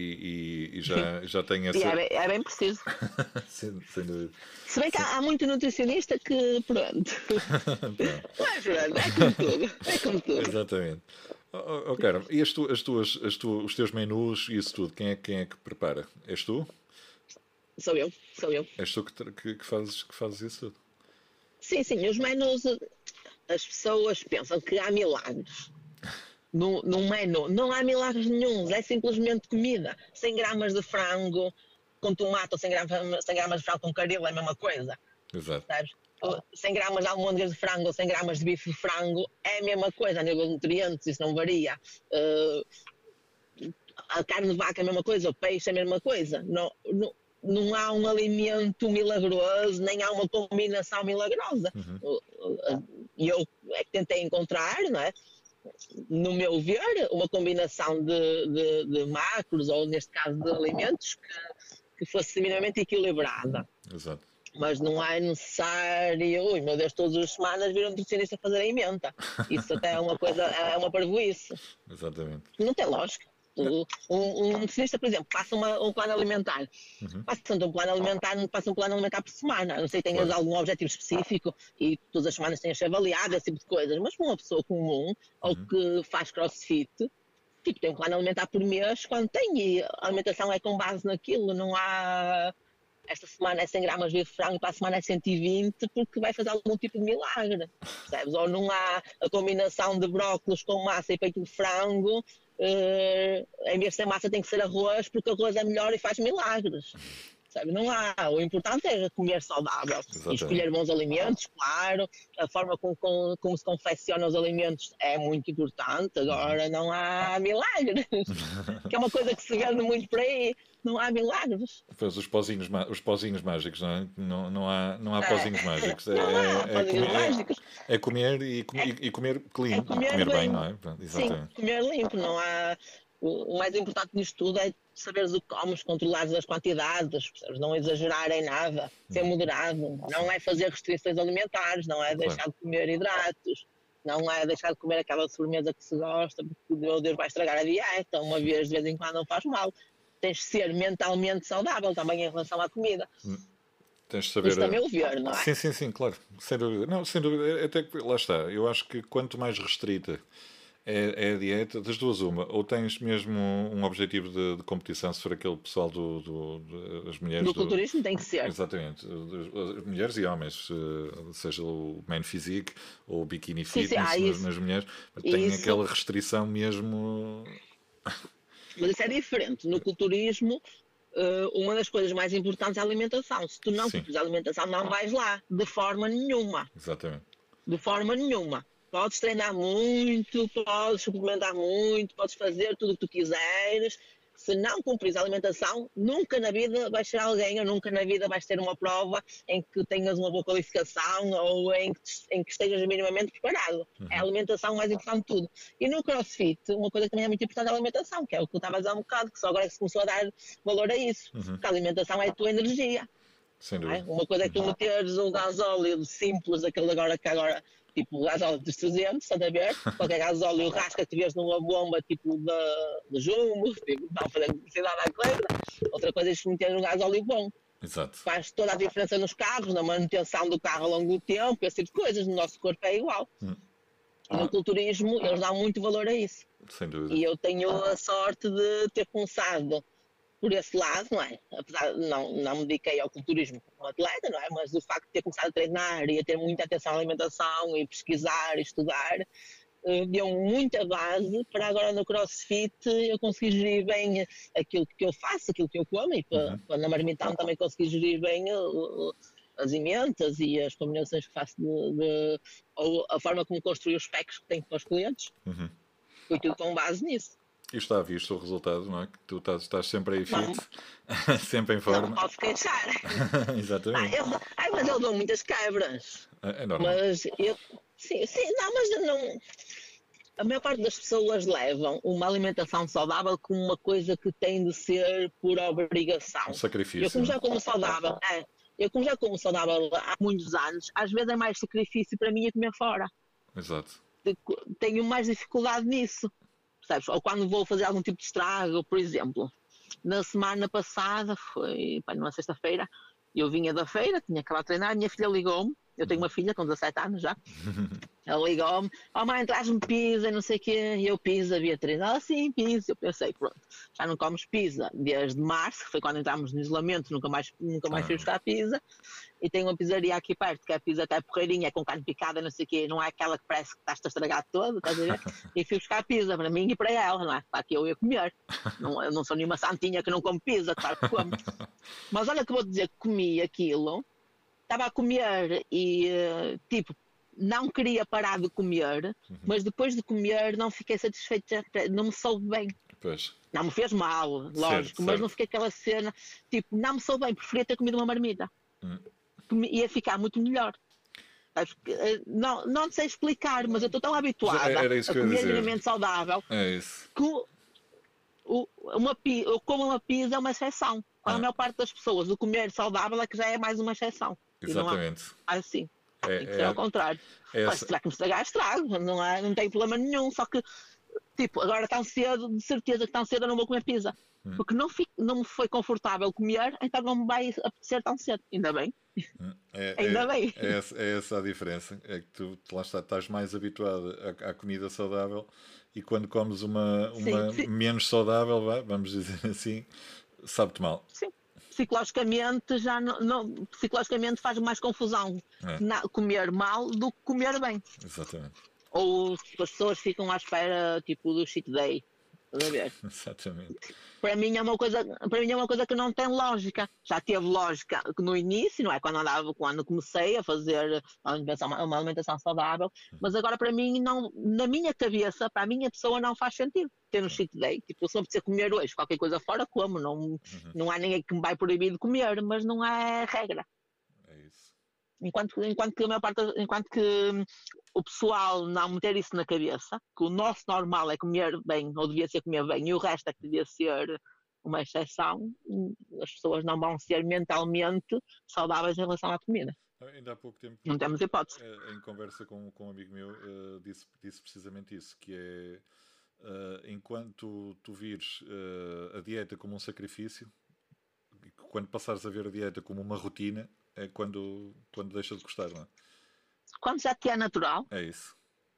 e- e já, já têm essa. E é, bem- é bem preciso. sem, sem dúvida. Se bem que há, há muito nutricionista que, pronto. Mas pronto, é como tudo. É como tudo. Exatamente. Oh, oh, oh, Carmo, e as tu, as tuas, as tu, os teus menus e isso tudo, quem é, quem é que prepara? És tu? Sou eu, sou eu. És tu que, que, que fazes, que fazes isso tudo? Sim, sim, os menus, as pessoas pensam que há milagres. No, no menu, não há milagres nenhums, é simplesmente comida. 100 gramas de frango com tomate ou 100 gramas, 100 gramas de frango com caril é a mesma coisa. Exato. Sabes? Ou 100 gramas de almôndegas de frango ou 100 gramas de bife de frango é a mesma coisa a nível de nutrientes, isso não varia. Uh, a carne de vaca é a mesma coisa, o peixe é a mesma coisa. Não, não, não há um alimento milagroso, nem há uma combinação milagrosa. Uh, uh, E eu é que tentei encontrar, não é? no meu ver, uma combinação de, de- de macros, ou neste caso de alimentos, que, que fosse minimamente equilibrada Exato. mas não é necessário, ui meu Deus, todas as semanas vir um nutricionista fazer a emenda. Isso até é uma coisa, é uma parvoíce. Exatamente. Não tem lógica. Um, um nutricionista, por exemplo, passa uma- um plano alimentar. Passa um plano alimentar, passa um plano alimentar por semana. Não sei, tenhas Claro. algum objetivo específico e todas as semanas tenhas avaliado, esse tipo de coisas. Mas para uma pessoa comum ou que faz crossfit, tipo, tem um plano alimentar por mês quando tem e a alimentação é com base naquilo, não há esta semana é 100 gramas de frango, para a semana é 120, porque vai fazer algum tipo de milagre, percebes? Ou não há a combinação de brócolis com massa e peito de frango, eh, em vez de ser massa tem que ser arroz, porque arroz é melhor e faz milagres. Sabe? Não há. O importante é comer saudável Exatamente. e escolher bons alimentos, claro. A forma como, como, como se confecciona os alimentos é muito importante. Agora não há milagres. que é uma coisa que se vende muito por aí. Não há milagres. Pois os pozinhos, os pozinhos mágicos, não é? Não, não há, não há É. pozinhos mágicos. É, é- é pozinhos comer, é- é comer e, comer e comer clean, É comer comer bem, bem. não é? Pronto, Sim, exatamente. comer limpo, não há. o, o mais importante nisto tudo é saberes o que comes, controlares as quantidades, percebes? não exagerar em nada, ser Uhum. moderado, não é fazer restrições alimentares, não é deixar de comer hidratos, não é deixar de comer aquela sobremesa que se gosta, porque meu Deus vai estragar a dieta, uma vez de vez em quando não faz mal. Tens de ser mentalmente saudável também em relação à comida. Tens de saber. Isto a meu ver, não é? Sim, sim, sim, claro. Sem dúvida. Não, sem dúvida. Até que, lá está. Eu acho que quanto mais restrita é, é a dieta, das duas uma. Ou tens mesmo um objetivo de, de competição, se for aquele pessoal do, do, de- as mulheres Do do- culturismo tem que ser. Exatamente. As mulheres e homens, eh, seja o man physique ou o bikini Sim, sim, fitness ah, nas, nas mulheres, tem Isso. aquela restrição mesmo. Mas isso é diferente. No culturismo, eh, uma das coisas mais importantes é a alimentação. Se tu não Sim. a alimentação, não vais lá, de forma nenhuma. Exatamente. De forma nenhuma. Podes treinar muito, podes suplementar muito, podes fazer tudo o que tu quiseres. Se não cumprires a alimentação, nunca na vida vais ser alguém, ou nunca na vida vais ter uma prova em que tenhas uma boa qualificação ou em que, em que estejas minimamente preparado. É a alimentação mais importante de tudo. E no CrossFit, uma coisa que também é muito importante é a alimentação, que é o que eu estava a dizer há um bocado, que só agora é que se começou a dar valor a isso. Porque a alimentação é a tua energia. Sem é? dúvida. Uma coisa é tu meteres um gasóleo simples, aquele agora que agora, tipo, gasóleo dos 300, estás a ver? Qualquer gasóleo rasca que tiveres numa bomba, tipo, da, de jumbo, tipo, não fazer publicidade à coisa. Outra coisa é se meter um gasóleo bom. Exato. Faz toda a diferença nos carros, na manutenção do carro ao longo do tempo, esse tipo de coisas. No nosso corpo é igual. Hum. No culturismo, eles dão muito valor a isso. Sem dúvida. E eu tenho a sorte de ter começado por esse lado, não é? Apesar de não, não me dediquei ao culturismo como atleta, não é? Mas o facto de ter começado a treinar e a ter muita atenção à alimentação e pesquisar e estudar eh, deu muita base para agora no CrossFit eu conseguir gerir bem aquilo que eu faço, aquilo que eu como e para, Uhum. para na marmitão também conseguir gerir bem o- as emendas e as combinações que faço de, de- ou a forma como construo os packs que tenho para os clientes. Uhum. Foi tudo com base nisso. E está visto o resultado, não é? Que tu estás, estás sempre aí Não. fit, sempre em Não forma. posso queixar. Ah, Exatamente. eu, ai, mas eu dou muitas quebras. É, é normal. Mas eu. Sim, sim, não, mas eu não. A maior parte das pessoas levam uma alimentação saudável como uma coisa que tem de ser por obrigação. Um Eu, sacrifício. como não é? já como saudável, é, eu como já como saudável há muitos anos, às vezes é mais sacrifício para mim é comer fora. Exato. tenho mais dificuldade nisso. Percebes? Ou quando vou fazer algum tipo de estrago, por exemplo. Na semana passada, foi pá, numa sexta-feira, eu vinha da feira, tinha acabado de treinar, minha filha ligou-me. Eu tenho uma filha com 17 anos já. Ela ligou-me, oh mãe, traz-me pizza, não sei o quê. E eu, pizza, Beatriz. Ela, sim, pizza. Eu pensei, pronto, já não comes pizza desde março, que foi quando entramos no isolamento, nunca mais, nunca mais fui Ah. buscar pizza. E tem uma pizzaria aqui perto, que é a pizza até porreirinha, com carne picada, não sei o quê. Não é aquela que parece que estás a estragar todo, estás a ver? E fui buscar pizza para mim e para ela, não é? Para que eu ia comer. Não, eu não sou nenhuma santinha que não come pizza, claro que como. Mas olha que vou dizer comi aquilo, estava a comer e, eh, tipo, não queria parar de comer, mas depois de comer não fiquei satisfeita, não me soube bem. Pois. Não me fez mal, lógico, mas certo. não fiquei aquela cena, tipo, não me soube bem, preferia ter comido uma marmita. Hum. Ia ficar muito melhor. Eh, Não, não sei explicar, mas eu estou tão habituada a comer minimamente saudável É que o- uma, eu como uma pizza é uma exceção. Quando Ah. a maior parte das pessoas o comer saudável é que já é mais uma exceção. E não há- Exatamente. assim. Que ser É, ao contrário. é, Mas será que me estragar? Estrago. Não, é, não tem problema nenhum. Só que, tipo, agora tão cedo, de certeza que tão cedo eu não vou comer pizza. Hum. Porque não, fico, não me foi confortável comer, então não me vai apetecer tão cedo. Ainda bem. É, Ainda é- bem. É essa, é essa a diferença. É que tu, lá está, estás mais habituado à, à comida saudável e quando comes uma, Sim, uma sim. menos saudável, vamos dizer assim, sabe-te mal. Sim. Psicologicamente já não, não- psicologicamente faz mais confusão É. na- comer mal do que comer bem. Exatamente. Ou as pessoas ficam à espera tipo do cheat day. Exatamente. para mim é uma coisa para mim é uma coisa que não tem lógica. Já teve lógica no início não é? Quando andava quando comecei a fazer uma alimentação, saudável. Mas agora para mim não na minha cabeça para a minha pessoa não faz sentido ter um cheat day. Tipo eu precisar comer hoje qualquer coisa fora como. Não não há ninguém que me vai proibir de comer mas não é regra. Enquanto, enquanto que a maior parte, enquanto que hum, o pessoal não meter isso na cabeça, que o nosso normal é comer bem, ou devia ser comer bem, e o resto é que devia ser uma exceção, hum, as pessoas não vão ser mentalmente saudáveis em relação à comida. Ainda há pouco tempo, não temos hipótese. Eh, em conversa com, com um amigo meu, uh, disse, disse precisamente isso, que é uh, enquanto tu vires uh, a dieta como um sacrifício, quando passares a ver a dieta como uma rotina, é quando, quando deixa de gostar, não é? Quando já te é natural. É isso.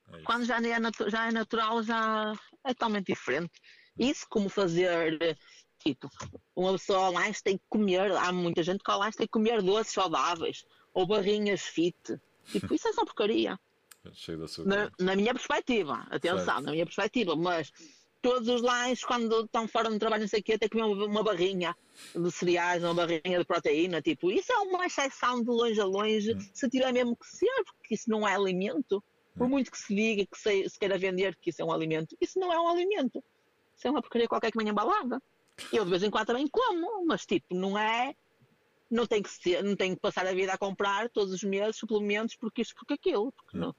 É isso. Quando já é, já é natural, já é totalmente diferente. Isso como fazer tipo, uma pessoa online tem que comer, há muita gente que online tem que comer doces saudáveis ou barrinhas fit. Tipo, isso é só porcaria. Cheio de açúcar. Na, na minha perspectiva, atenção, certo. na minha perspectiva, mas todos os lines, quando estão fora do trabalho, não sei o quê, que comer uma, barrinha de cereais, uma barrinha de proteína, tipo, isso é uma exceção de longe a longe, hum. se tiver mesmo que ser, porque isso não é alimento. Por hum. muito que se diga que se, se, queira vender que isso é um alimento, isso não é um alimento. Isso é uma porcaria qualquer que venha embalada. Eu de vez em quando também como, mas tipo, não é. Não tem que ser, não tem que passar a vida a comprar todos os meses suplementos porque isto, porque aquilo. Porque não,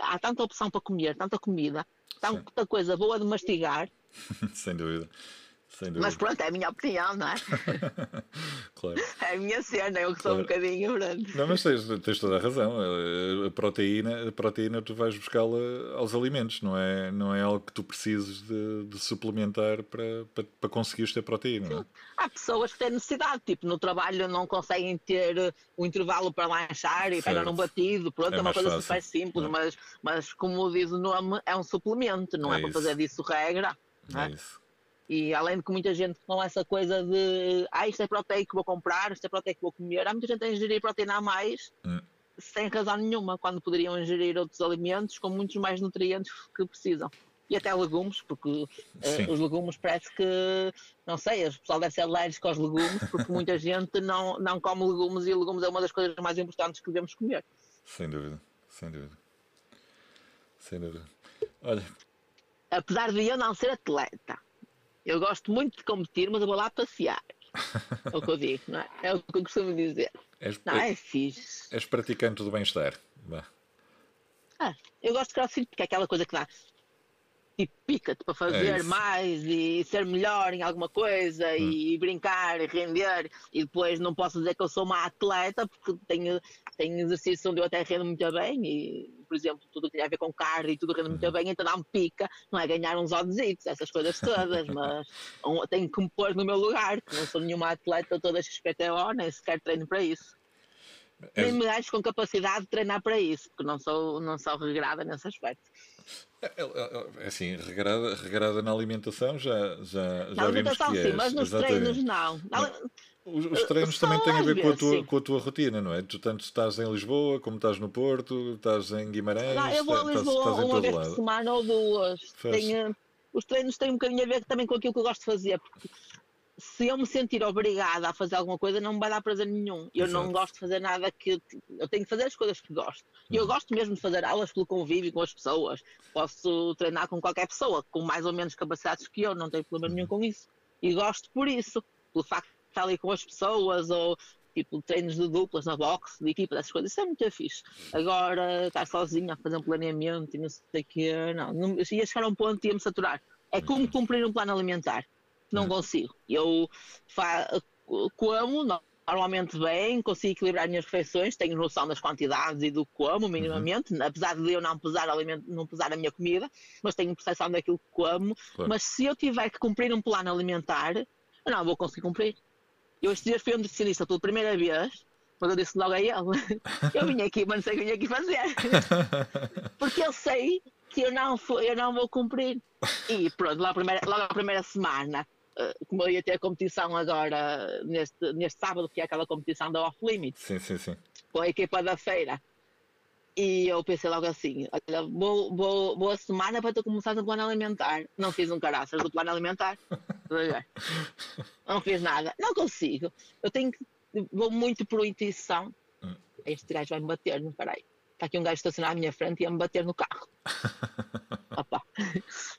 há tanta opção para comer, tanta comida, tanta coisa boa de mastigar. Sem dúvida. Mas pronto, é a minha opinião, não é? claro. É a minha cena, eu que sou claro. um bocadinho grande. Não, mas tens, tens toda a razão. A proteína, a proteína tu vais buscá-la aos alimentos, não é, não é algo que tu precises de, de suplementar para, para, para conseguires ter proteína. Não é? Há pessoas que têm necessidade, tipo, no trabalho não conseguem ter o intervalo para lanchar e pegam um batido, pronto, é, é uma coisa fácil. super simples, é. mas, mas como diz o nome, é um suplemento, não é, é para fazer disso regra. É, é isso. E além de que muita gente com essa coisa de ah, isto é proteico que vou comprar, isto é proteico que vou comer, há muita gente a ingerir proteína a mais hum. sem razão nenhuma, quando poderiam ingerir outros alimentos com muitos mais nutrientes que precisam. E até legumes, porque uh, os legumes parece que, não sei, o pessoal deve ser alérgico aos legumes, porque muita gente não, não come legumes e legumes é uma das coisas mais importantes que devemos comer. Sem dúvida, sem dúvida. Sem dúvida. Olha. Apesar de eu não ser atleta, eu gosto muito de competir, mas eu vou lá passear. É o que eu digo, não é? É o que eu costumo dizer. És, não, é fixe. És praticante do bem-estar. Ah, eu gosto de crossfit porque é aquela coisa que dá e pica-te para fazer é mais e ser melhor em alguma coisa hum. e brincar e render. E depois não posso dizer que eu sou uma atleta porque tenho, tenho exercício onde eu até rendo muito bem e por exemplo tudo que tem a ver com carne e tudo rende muito uhum. bem então não me pica. Não é ganhar uns oddsitos, essas coisas todas mas um, tenho que me pôr no meu lugar que não sou nenhuma atleta toda XPTO nem sequer treino para isso. É... nem me acho com capacidade de treinar para isso porque não sou, não sou regrada nesse aspecto. é, é, é, é, assim, regrada, regrada na alimentação já, já, já na vimos que sim, mas nos Exatamente. treinos não. Os, os treinos também têm a ver com a, tua, com a tua rotina, não é? Tu tanto estás em Lisboa, como estás no Porto, estás em Guimarães. Não, eu vou a Lisboa estás, estás uma vez por semana ou duas. Tenho, os treinos têm um bocadinho a ver também com aquilo que eu gosto de fazer, porque se eu me sentir obrigada a fazer alguma coisa, não me vai dar prazer nenhum. Eu Exato. não gosto de fazer nada que. Eu tenho que fazer as coisas que gosto. E eu uhum. gosto mesmo de fazer aulas pelo convívio com as pessoas. Posso treinar com qualquer pessoa, com mais ou menos capacidades que eu, não tenho problema nenhum com isso. E gosto por isso, pelo facto de estar ali com as pessoas, ou tipo treinos de duplas na boxe, de equipa, essas coisas, isso é muito fixe. Agora, estar sozinha a fazer um planeamento e não sei o quê, não, não ia chegar a um ponto e ia-me saturar. É como uhum. cumprir um plano alimentar não hum. consigo. Eu como normalmente bem, consigo equilibrar as minhas refeições, tenho noção das quantidades e do como minimamente, uhum. apesar de eu não pesar, alimento, não pesar a minha comida, mas tenho percepção daquilo que como. Claro. Mas se eu tiver que cumprir um plano alimentar, eu não vou conseguir cumprir. Eu estes dias fui um nutricionista pela primeira vez, mas eu disse logo a ele, eu vim aqui, mas não sei o que vim aqui fazer. Porque eu sei que eu não, eu não vou cumprir. E pronto, logo a primeira, logo a primeira semana como eu ia ter a competição agora neste, neste sábado, que é aquela competição da Off Limit, sim, sim, sim. com a equipa da feira. E eu pensei logo assim: olha, boa, boa, boa semana para tu começar no plano alimentar. Não fiz um caraças do plano alimentar. não fiz nada. Não consigo. Eu tenho que. Vou muito por intuição. Hum. Este gajo vai me bater, não peraí. Está aqui um gajo estacionado à minha frente e ia me bater no carro. Opa.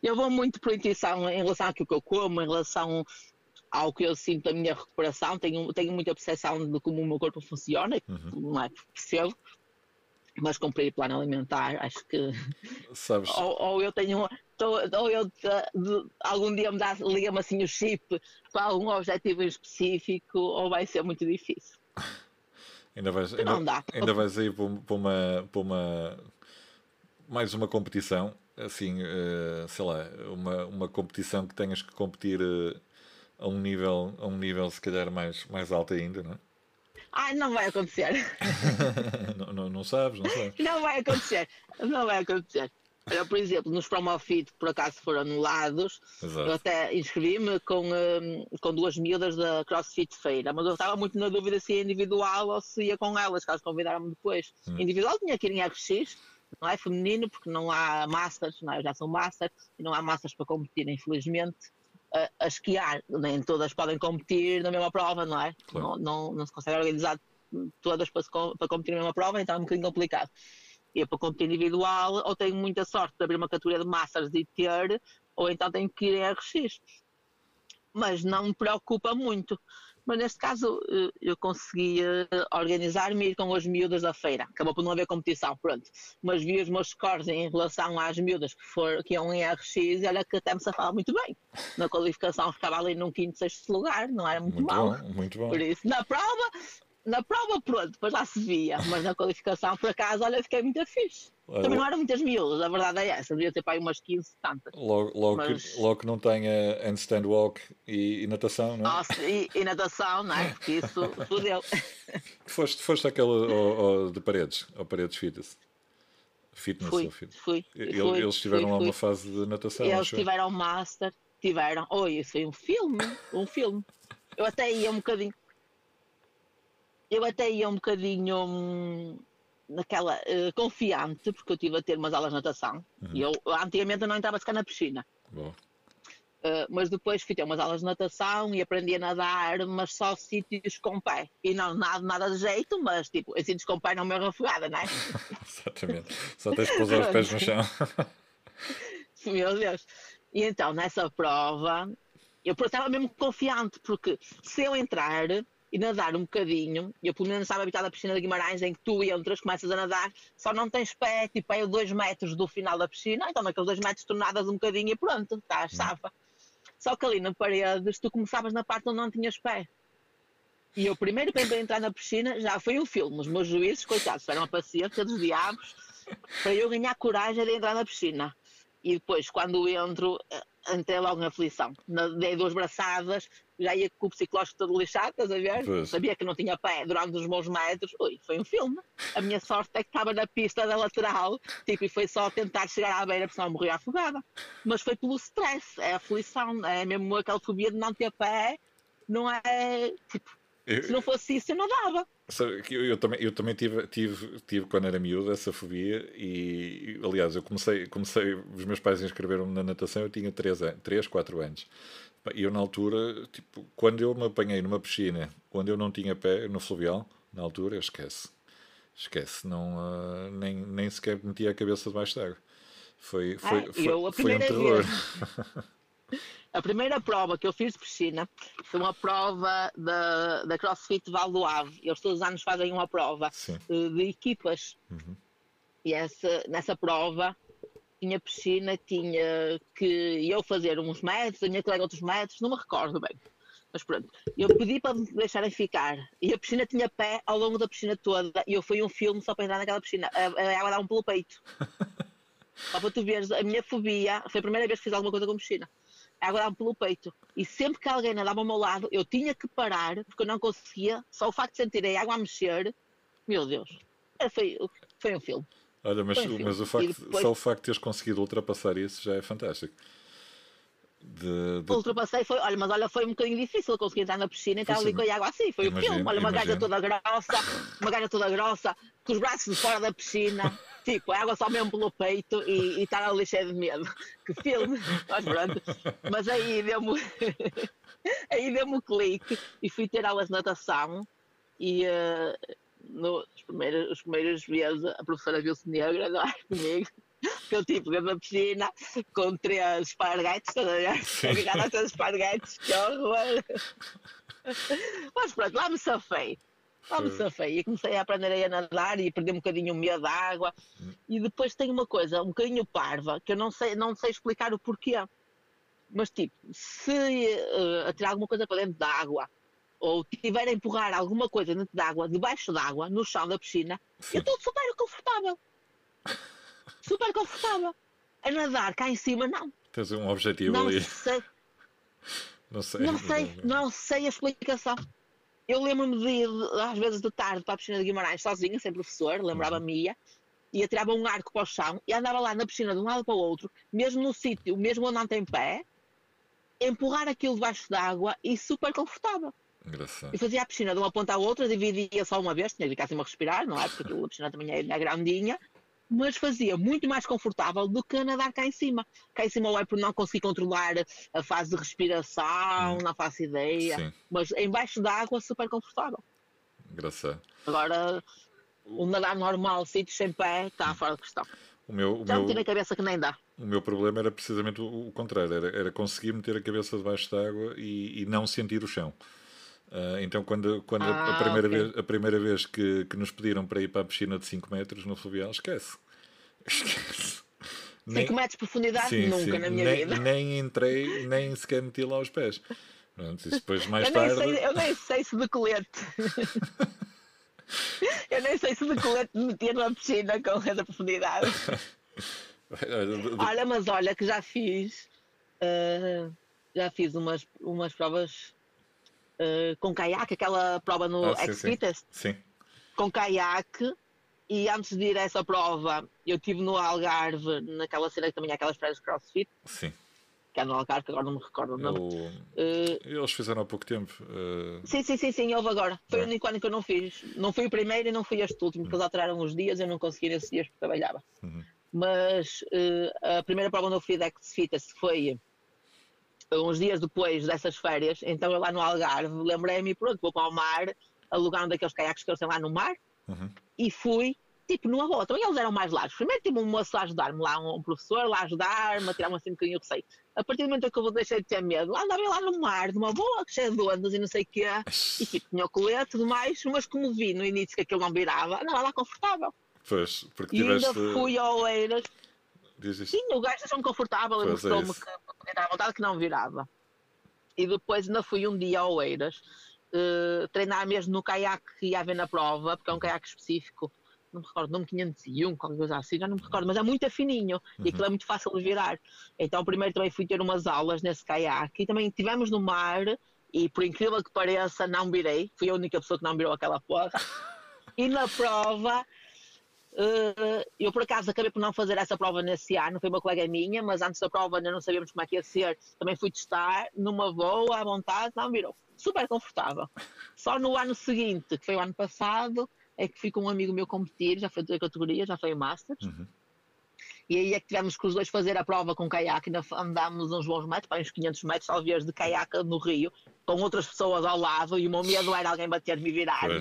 Eu vou muito por intuição em relação àquilo que eu como, em relação ao que eu sinto da minha recuperação, tenho, tenho muita percepção de como o meu corpo funciona, Uhum. não é? Percebo, mas cumprir plano alimentar, acho que Sabes, ou, ou eu tenho tô- ou eu algum dia me dá, liga-me assim o chip para algum objetivo específico, ou vai ser muito difícil. ainda vais, ainda, ainda vais aí para uma, para uma mais uma competição, assim, eh, sei lá, uma, uma competição que tenhas que competir eh, a um nível, a um nível se calhar mais, mais alto ainda, não é? Ai, não vai acontecer. não, não, não sabes, não sabes. Não vai acontecer. Não vai acontecer. Olha, por exemplo, nos Promofit, por acaso foram anulados, eu Exato. até inscrevi-me com, hum, com duas miúdas da CrossFit Feira, mas eu estava muito na dúvida se ia individual ou se ia com elas, elas convidaram-me depois. Hum. Individual tinha que ir em RX, não é feminino, porque não há Masters, não é? eu já sou Master, e não há Masters para competir, infelizmente. A, a esquiar, nem todas podem competir na mesma prova, não é? Claro. Não, não, não se consegue organizar todas para, se para competir na mesma prova, então é um bocadinho complicado. Eu para competir individual, ou tenho muita sorte de abrir uma categoria de Masters e ter, ou então tenho que ir em RX. Mas não me preocupa muito. Mas neste caso eh, eu consegui eh, organizar-me e ir com as miúdas da feira. Acabou por não haver competição, pronto. Mas vi os meus scores em relação às miúdas que, for, que iam em RX e olha que até me safava muito bem. Na qualificação ficava ali num quinto, sexto lugar, não era muito, Muito mal. bom, muito bom. Por isso, na prova, na prova pronto, depois já se via. Mas na qualificação, por acaso, olha, fiquei muito fixe. Olha, Também não eram muitas miúdas, a verdade é essa. Devia ter para aí umas 15, tantas. Logo, logo, Mas- que, logo que não tenha handstand walk e, e natação, não é? Nossa, e, e natação, não é? Porque isso fodeu. Foste, foste aquele ao- ao de paredes, ao paredes fitness. Fitness Fui, ou fitness. fui. Ele- fui, Eles tiveram fui, lá uma fase de natação. Eles tiveram master, tiveram. Oi, isso foi um filme, um filme. Eu até ia um bocadinho. Eu até ia um bocadinho hum, naquela eh, confiante, porque eu estive a ter umas aulas de natação. Uhum. E eu antigamente eu não entrava sequer na piscina. Uh, mas depois fui ter umas aulas de natação e aprendi a nadar, mas só sítios com pé. E não nada, nada de jeito, mas tipo, em sítios com pé não me afogada, não é? exatamente. Só tens de pousar os pés no chão. Meu Deus. E então, nessa prova, eu estava mesmo confiante, porque se eu entrar e nadar um bocadinho, eu pelo menos estava habituada à piscina de Guimarães, em que tu entras, começas a nadar, só não tens pé, tipo, é dois metros do final da piscina, então naqueles dois metros tu nadas um bocadinho e pronto, estás, safa. Só que ali na paredes tu começavas na parte onde não tinhas pé. E eu primeiro que entrei a entrar na piscina já foi um filme. Os meus juízes, coitados, tiveram a paciência dos diabos para eu ganhar coragem de entrar na piscina. E depois, quando entro, eh, entrei logo na aflição. Na- Dei duas braçadas, já ia com o psicológico todo lixado, estás a ver? Pois. Sabia que não tinha pé durante os meus metros. Ui, foi um filme. A minha sorte é que estava na pista da lateral, tipo, e foi só tentar chegar à beira, porque senão morria afogada. Mas foi pelo stress, é a aflição, é mesmo aquela fobia de não ter pé, não é. Tipo, Eu, se não fosse isso, eu não dava. Eu, eu também, eu também tive, tive, tive, quando era miúdo, essa fobia. E, aliás, eu comecei, comecei, os meus pais inscreveram-me na natação, eu tinha 3, 3 4 anos. E eu, na altura, tipo, quando eu me apanhei numa piscina, quando eu não tinha pé, no fluvial, na altura, esquece. Esquece, não, ah, nem, nem sequer metia a cabeça debaixo d'água. Foi, foi, Ah, foi, foi um terror. A primeira prova que eu fiz de piscina foi uma prova da, da CrossFit Val do Ave. Eles todos os anos fazem uma prova Sim. eh, de equipas. Uhum. E essa, nessa prova tinha piscina, tinha que eu fazer uns metros, a minha colega outros metros, não me recordo bem. Mas pronto, eu pedi para me deixarem ficar. E a piscina tinha pé ao longo da piscina toda. E eu fui um filme só para entrar naquela piscina. A, a água dá um pelo peito. Só para tu veres, a minha fobia foi a primeira vez que fiz alguma coisa com piscina. A água dá-me pelo peito. E sempre que alguém nadava ao meu lado, eu tinha que parar, porque eu não conseguia. Só o facto de sentir a água a mexer, meu Deus, era- foi, foi um filme. Olha, mas, um filme. mas o facto, depois- só o facto de teres conseguido ultrapassar isso já é fantástico. De, de- Ultrapassei, foi, olha, mas olha, foi um bocadinho difícil conseguir entrar na piscina e Pois ali com a água assim. Foi o Imagino, filme. Olha, uma gaja imagino. toda grossa, uma gaja toda grossa, com os braços de fora da piscina, tipo, a água só mesmo pelo peito e, e estar ali cheio de medo. Que filme, mas pronto. Mas aí deu-me aí deu-me o clique e fui ter aulas de natação e uh, no, os, primeiros, os primeiros vezes a professora viu-se negra não é? comigo que eu tipo dentro da piscina com três esparguetes, estás a ver? Agarrado a três esparguetes, que horror! Mas pronto, lá me safei. Lá me safei e comecei a aprender a nadar e a perder um bocadinho o medo da água. E depois tem uma coisa, um bocadinho parva, que eu não sei, não sei explicar o porquê. Mas tipo, se uh, atirar alguma coisa para dentro da água ou tiver a empurrar alguma coisa dentro da água, debaixo da água, no chão da piscina, eu estou super confortável. Super confortável. A nadar cá em cima, não. Tens um objetivo não ali. Sei. Não sei. Não sei, não sei a explicação. Eu lembro-me de ir, às vezes de tarde, para a piscina de Guimarães, sozinha, sem professor, lembrava-me ia, e atirava um arco para o chão e andava lá na piscina de um lado para o outro, mesmo no sítio, mesmo onde não tem pé, empurrar aquilo debaixo d'água e super confortável. Engraçado. E fazia a piscina de uma ponta à outra, dividia só uma vez, tinha que ficar assim a respirar, não é? Porque a piscina também é, é grandinha, mas fazia muito mais confortável do que nadar cá em cima. Cá em cima é por não conseguir controlar a fase de respiração, hum. não faço ideia, Sim. mas embaixo d'água super confortável. Engraçado. Agora, o nadar normal, sítio sem pé, está hum. fora de questão. O meu, o Já meu, na cabeça que nem dá. O meu problema era precisamente o, o contrário, era, era conseguir meter a cabeça debaixo d'água e, e não sentir o chão. Uh, então, quando, quando ah, a, primeira okay. vez, a primeira vez que, que nos pediram para ir para a piscina de 5 metros no fluvial, esquece. Esquece. 5 metros de profundidade sim, nunca sim. na minha nem, vida. Nem entrei, nem sequer meti lá os pés. Pronto, e depois mais eu tarde. Nem sei, eu nem sei se de colete. eu nem sei se de colete me meter na piscina com essa profundidade. olha, mas olha que já fiz. Uh, já fiz umas, umas provas uh, com caiaque, aquela prova no ah, X-Fitness. Sim, sim. Com caiaque. E antes de ir a essa prova, eu estive no Algarve, naquela cena que também há aquelas praias de crossfit. Sim. Que é no Algarve, que agora não me recordo o nome. Uh, Eles fizeram há pouco tempo. Uh... Sim, sim, sim, sim, houve agora. Foi é. o único ano que eu não fiz. Não fui o primeiro e não fui este último, porque eles alteraram os dias, eu não consegui esses dias porque trabalhava. Uhum. Mas uh, a primeira prova onde eu fui de X-Fitness foi uns dias depois dessas férias, então eu lá no Algarve lembrei-me, pronto, vou para o mar, alugar um daqueles caiaques que eles têm lá no mar, uhum. e fui, tipo, numa boa. Também eles eram mais largos. Primeiro tive um moço a ajudar-me lá, um professor lá a ajudar-me, a tirar-me assim um bocadinho o receio. A partir do momento que eu deixei de ter medo, andava lá no mar, numa boa, cheia de ondas e não sei o quê, e tipo, tinha o colete e tudo mais, mas como vi no início que aquilo não virava, andava lá confortável. Pois, porque e tiveste... ainda fui ao Oeiras. Sim, o gajo deixou-me confortável é mostrou-me que era à vontade que não virava. E depois ainda fui um dia ao Oeiras uh, treinar mesmo no caiaque que ia haver na prova, porque é um caiaque específico, não me recordo, nome 501, qualquer coisa assim, já não me recordo, mas é muito fininho uhum. e aquilo é muito fácil de virar. Então primeiro também fui ter umas aulas nesse caiaque e também estivemos no mar e por incrível que pareça não virei, fui a única pessoa que não virou aquela porra. E na prova eu, por acaso, acabei por não fazer essa prova nesse ano, foi uma colega minha, mas antes da prova ainda não sabíamos como é que ia ser. Também fui testar numa boa, à vontade, não virou. Super confortável. Só no ano seguinte, que foi o ano passado, é que fui com um amigo meu competir, já foi da categoria, já foi o Masters. Uhum. E aí é que tivemos que os dois fazer a prova com caiaque, andámos uns bons metros, para uns 500 metros, talvez, de caiaque no rio, com outras pessoas ao lado, e o meu medo era alguém bater-me e virar-me.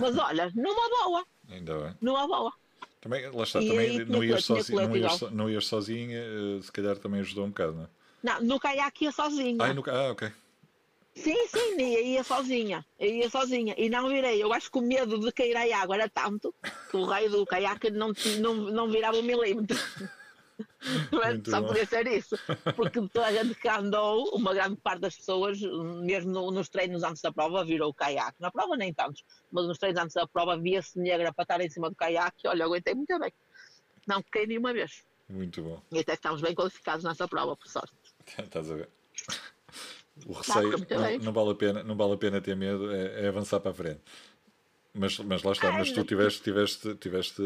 Mas olha, numa boa. Ainda bem. Numa boa. Também, lá está, e também não ias, sozinho, não, ias, não ias sozinha, eh, se calhar também ajudou um bocado, não é? Não, no caiaque ia sozinha. Ah, no, ah ok. Sim, sim, ia, ia sozinha, ia sozinha. E não virei. Eu acho que o medo de cair à água era tanto que o raio do caiaque não, não, não virava um milímetro. Muito Só bom. podia ser isso. Porque toda a gente que andou, uma grande parte das pessoas, mesmo no, nos treinos antes da prova, virou o caiaque. Na prova nem tantos, mas nos treinos antes da prova via-se negra para estar em cima do caiaque. Olha, aguentei muito bem. Não caí nenhuma vez. Muito bom. E até estamos bem qualificados nessa prova, por sorte. Estás a ver? O receio não, não, vale a pena, não vale a pena ter medo, é, é avançar para a frente. Mas, mas lá está, mas tu tiveste, tiveste, tiveste,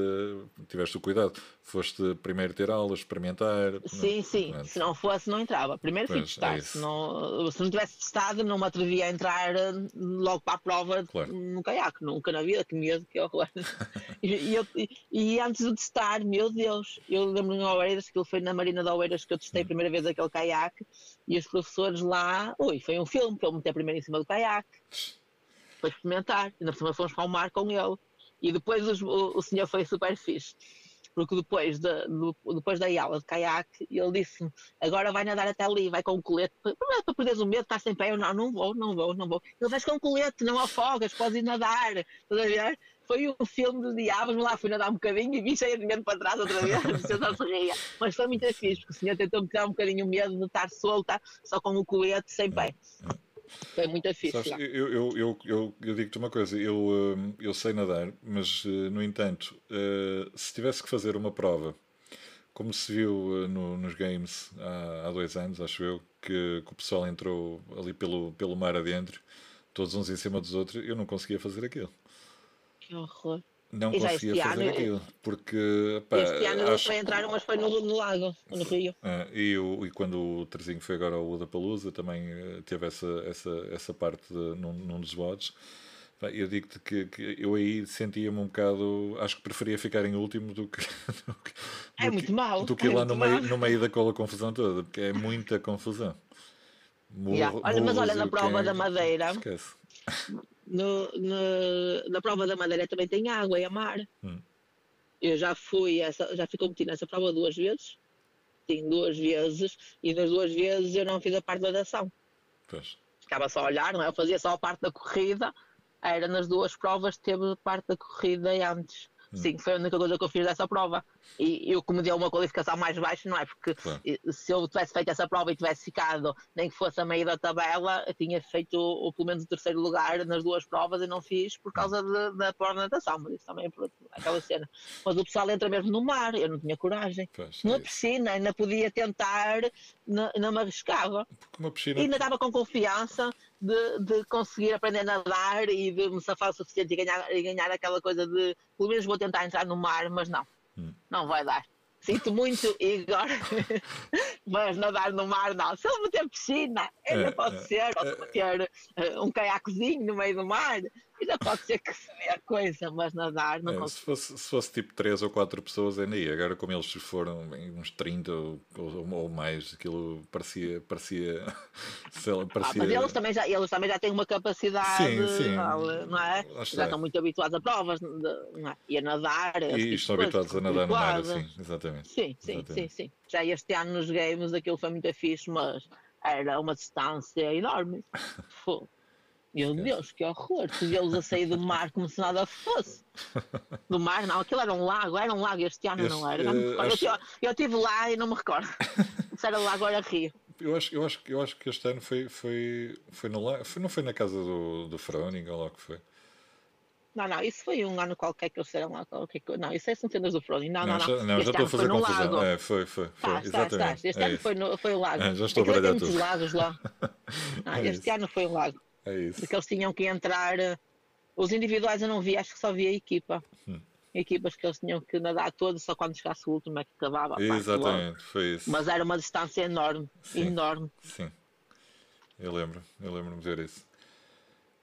tiveste o cuidado. Foste primeiro ter aulas, experimentar. Sim, não, sim. Se não fosse, não entrava. Primeiro fui testar. É se, não, se não tivesse testado, não me atrevia a entrar eh, logo para a prova claro. no caiaque. Nunca na vida, que medo, que horror. e, eu, e, e, antes de testar, meu Deus, eu lembro-me em Oeiras, que ele foi na Marina de Oeiras que eu testei a hum. primeira vez aquele caiaque, e os professores lá, ui, foi um filme que eu meti primeiro em cima do caiaque para experimentar. E na cima fomos para o mar com ele. E depois os, o, o senhor foi super fixe. porque depois, de, de, depois da aula de caiaque, ele disse-me: agora vai nadar até ali, vai com o colete, para, perderes o medo, estás sem pé. Eu não, não vou, não vou, não vou. Ele vais com o colete, não afogas, podes ir nadar. Estás a ver? Foi um filme dos diabos, lá fui nadar um bocadinho e vi cheio de medo para trás outra vez, só se ria. Mas foi muito fixe, porque o senhor tentou-me tirar um bocadinho o medo de estar solta, só com o colete, sem pé. Foi muito fixe. Sabes, eu, eu, eu, eu, eu digo-te uma coisa, eu, eu sei nadar, mas no entanto, se tivesse que fazer uma prova, como se viu no, nos games há, há, dois anos, acho eu, que, que, o pessoal entrou ali pelo, pelo mar adentro, todos uns em cima dos outros, eu não conseguia fazer aquilo. Que horror. Não e conseguia fazer ano, aquilo, porque... Pá, este ano acho... foi entrar, mas foi no, no lago, no Rio. Ah, e, o, e quando o Terzinho foi agora ao Udapalooza, também eh, teve essa, essa, essa parte de, num, num dos votos. Eu digo-te que, que, eu aí sentia-me um bocado. Acho que preferia ficar em último do que. Do que é muito que, mal. Do que é lá no meio, no meio daquela confusão toda, porque é muita confusão. Morro, yeah. Olha, mas olha, na prova da Madeira. Esquece no, no, na prova da Madeira também tem água, é a mar. Hum. Eu já fui, essa, já fui competindo nessa prova duas vezes, sim, duas vezes, e das duas vezes eu não fiz a parte da natação. Pois. Ficava só a olhar, não é? Eu fazia só a parte da corrida, era nas duas provas, teve a parte da corrida antes. Hum. Sim, foi a única coisa que eu fiz dessa prova. E eu, como deu uma qualificação mais baixa, não é? Porque claro. se eu tivesse feito essa prova e tivesse ficado, nem que fosse a meio da tabela, eu tinha feito ou, pelo menos o terceiro lugar nas duas provas e não fiz por causa de, da prova de natação, mas isso também é por aquela cena. Mas o pessoal entra mesmo no mar, eu não tinha coragem. Pois, Numa é piscina, ainda podia tentar, não, não me arriscava. Porque uma piscina... E ainda estava com confiança de, de, conseguir aprender a nadar e de me safar o suficiente e ganhar, e ganhar aquela coisa de pelo menos vou tentar entrar no mar, mas não, hum. não vai dar. Sinto muito, Igor, mas nadar no mar não. Se ele meter piscina, ainda é, pode é, ser, ou se meter uh, um caiaquezinho no meio do mar, ainda pode ser que se vê a coisa, mas nadar não é, se, fosse, se fosse tipo 3 ou 4 pessoas, ainda ia. Agora, como eles foram uns 30 ou, ou, ou mais, aquilo parecia. parecia, lá, parecia... Ah, mas eles também, já, eles também já têm uma capacidade, sim, sim. não é? Já estão muito habituados a provas, não é? e a nadar. E estão habituados a nadar no mar, sim, exatamente. Sim, sim, exatamente. sim, sim. Já este ano nos games aquilo foi muito fixe, mas era uma distância enorme. Meu Deus, que horror! Tu vê-los a sair do mar como se nada fosse. Do mar, não, aquilo era um lago, era um lago este ano, este, não era? Não uh, acho... eu, estive lá e não me recordo. se era lago, era rio. Eu acho, eu, acho, eu acho que este ano foi, foi, foi no lago, foi, não foi na casa do, do Froning, ou lá que foi. Não, não, isso foi um ano qualquer que eles disseram lá. Qualquer, não, isso é são cenas do Froning. Não, não, não. Já, não, já estou a fazer confusão. É, foi, foi. foi tá, exatamente. Está, Este é ano foi, no, foi o lago. É, já estou a baralhar tudo. lagos lá. Não, é este ano foi o lago. É isso. Porque eles tinham que entrar. Eh, os individuais eu não vi, acho que só vi a equipa. Hum. Equipas que eles tinham que nadar todas, só quando chegasse o último é que acabava. Exatamente, foi isso. Mas era uma distância enorme, sim, enorme. Sim, eu lembro, eu lembro-me de ver isso.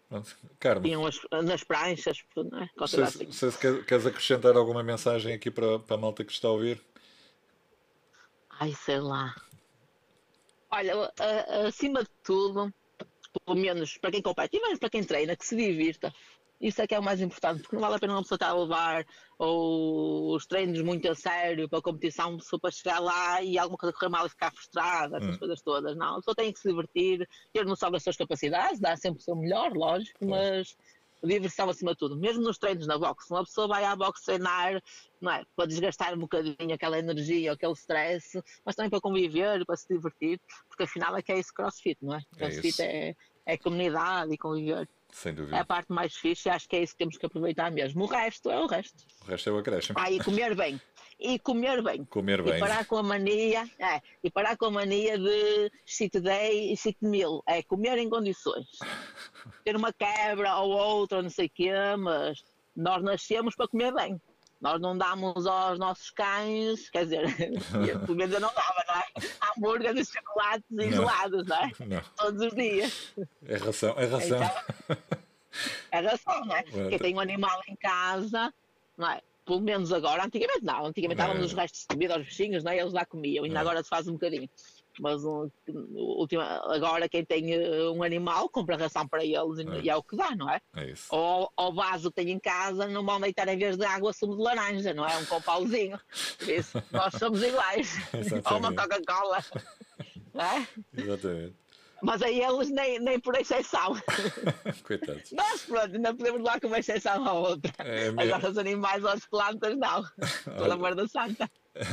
Pronto. Carmo. Tinham as, nas pranchas, não é? Se, assim. se, se queres acrescentar alguma mensagem aqui para, para a malta que está a ouvir? Ai, sei lá. Olha, acima de tudo, pelo menos para quem compete e mesmo para quem treina, que se divirta. Isso é que é o mais importante, porque não vale a pena uma pessoa estar a levar ou os treinos muito a sério para a competição, só para chegar lá e alguma coisa correr mal e ficar frustrada, essas hum. coisas todas. Não, a pessoa tem que se divertir, ter noção das suas capacidades, dar sempre o seu melhor, lógico, mas diversão acima de tudo. Mesmo nos treinos na boxe, uma pessoa vai à boxe treinar, não é? Para desgastar um bocadinho aquela energia, aquele stress, mas também para conviver, para se divertir, porque afinal é que é isso crossfit, não é? é crossfit é, é, é comunidade e conviver. Sem dúvida. É a parte mais fixe e acho que é isso que temos que aproveitar mesmo. O resto é o resto. O resto é o acréscimo. Ah, e comer bem. E comer bem. Comer bem. E parar com a mania, é, e parar com a mania de cheat day e cheat meal. É comer em condições. Ter uma quebra ou outra, ou não sei o quê, mas nós nascemos para comer bem. Nós não damos aos nossos cães, quer dizer, pelo menos eu não dava, não é? Hambúrgueres, chocolates e gelados, não é? Não. Todos os dias. É ração, é ração. Então, é ração, não é? Porque tem um animal em casa, não é? Pelo menos agora, antigamente não, antigamente dávamos os restos de comida aos bichinhos, não é? Eles lá comiam, ainda agora se faz um bocadinho. Mas um, última, agora quem tem eh, um animal compra ração para eles e, É. e é o que dá, não é? É isso. Ou ao vaso que tem em casa não vão deitar em vez de água sumo de laranja, não é? Um compauzinho. Por isso, nós somos iguais. Ou uma. Coca-Cola. É? Exatamente. Mas aí eles nem, nem por exceção. Coitados. Nós, pronto, ainda podemos lá com uma exceção à outra. É, melhor- Agora os animais ou as plantas, não. Pelo amor da santa.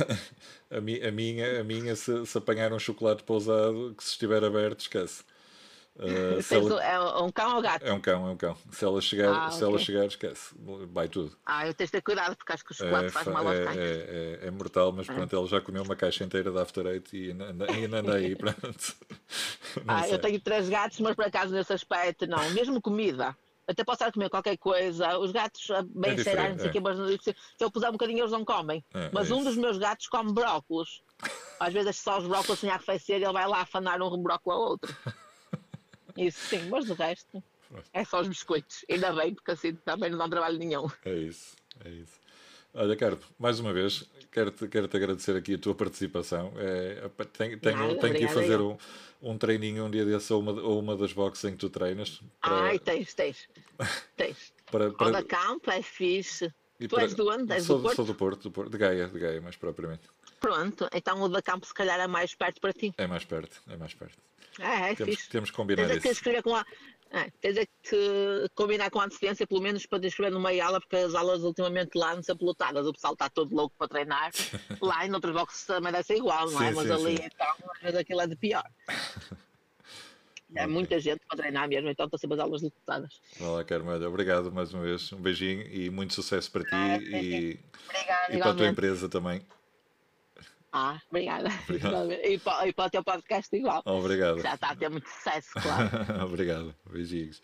A, mi- a minha, a minha se, se apanhar um chocolate pousado que se estiver aberto, esquece. Uh, ela- o- é um cão ou gato? É um cão, é um cão. Se ela chegar, Ah, se ela chegar esquece. Vai tudo. Ah, eu tenho de ter cuidado porque acho que o chocolate É, faz fa- mal aos é, cães. é, é- é mortal, mas pronto, ele já comeu uma caixa inteira de After Eight e ainda anda- aí, pronto. Ah, sei. eu tenho três gatos, mas por acaso nesse aspecto não. Mesmo comida. Até posso estar a comer qualquer coisa. Os gatos ah, bem É cheirados, não sei o quê, mas se eu puser um bocadinho eles não comem. É, mas é um dos meus gatos come brócolos. Às vezes só os brócolos sem arrefecer e ele vai lá afanar um brócolo ao outro. Isso sim, mas do resto é só os biscoitos. Ainda bem, porque assim também não dá trabalho nenhum. É isso, é isso. Olha, Carto, mais uma vez, quero-te quero -te agradecer aqui a tua participação. É, tenho tenho, Nada, tenho que ir fazer um, um treininho um dia desse ou uma, ou uma das boxes em que tu treinas. para- Ai, tens, tens. Tens. para, O para- da campo é fixe. e Tu para- és do onde? És sou, do Porto? Sou do Porto, do Porto, de Gaia, de Gaia, mais propriamente. Pronto, então o da campo se calhar é mais perto para ti. É mais perto, é mais perto. É, é Temos, fixe. temos que combinar Tens é que isso. escrever com a. É, tens é que combinar com antecedência, pelo menos para te inscrever numa aula, porque as aulas ultimamente lá não são lotadas. O pessoal está todo louco para treinar. lá em outros boxes também deve ser igual, não é? Sim, Mas sim, ali sim. então, às vezes aquilo é de pior. É Ok. muita gente para treinar mesmo, então estão sempre as aulas lotadas. Vai lá, Carmo, olha, obrigado mais uma vez. Um beijinho e muito sucesso para ti Ah, e, e para a tua empresa também. Ah, obrigada. Obrigado. E, para, e para o teu podcast igual. Obrigado. Já está a ter muito sucesso, claro. obrigado. Beijinhos.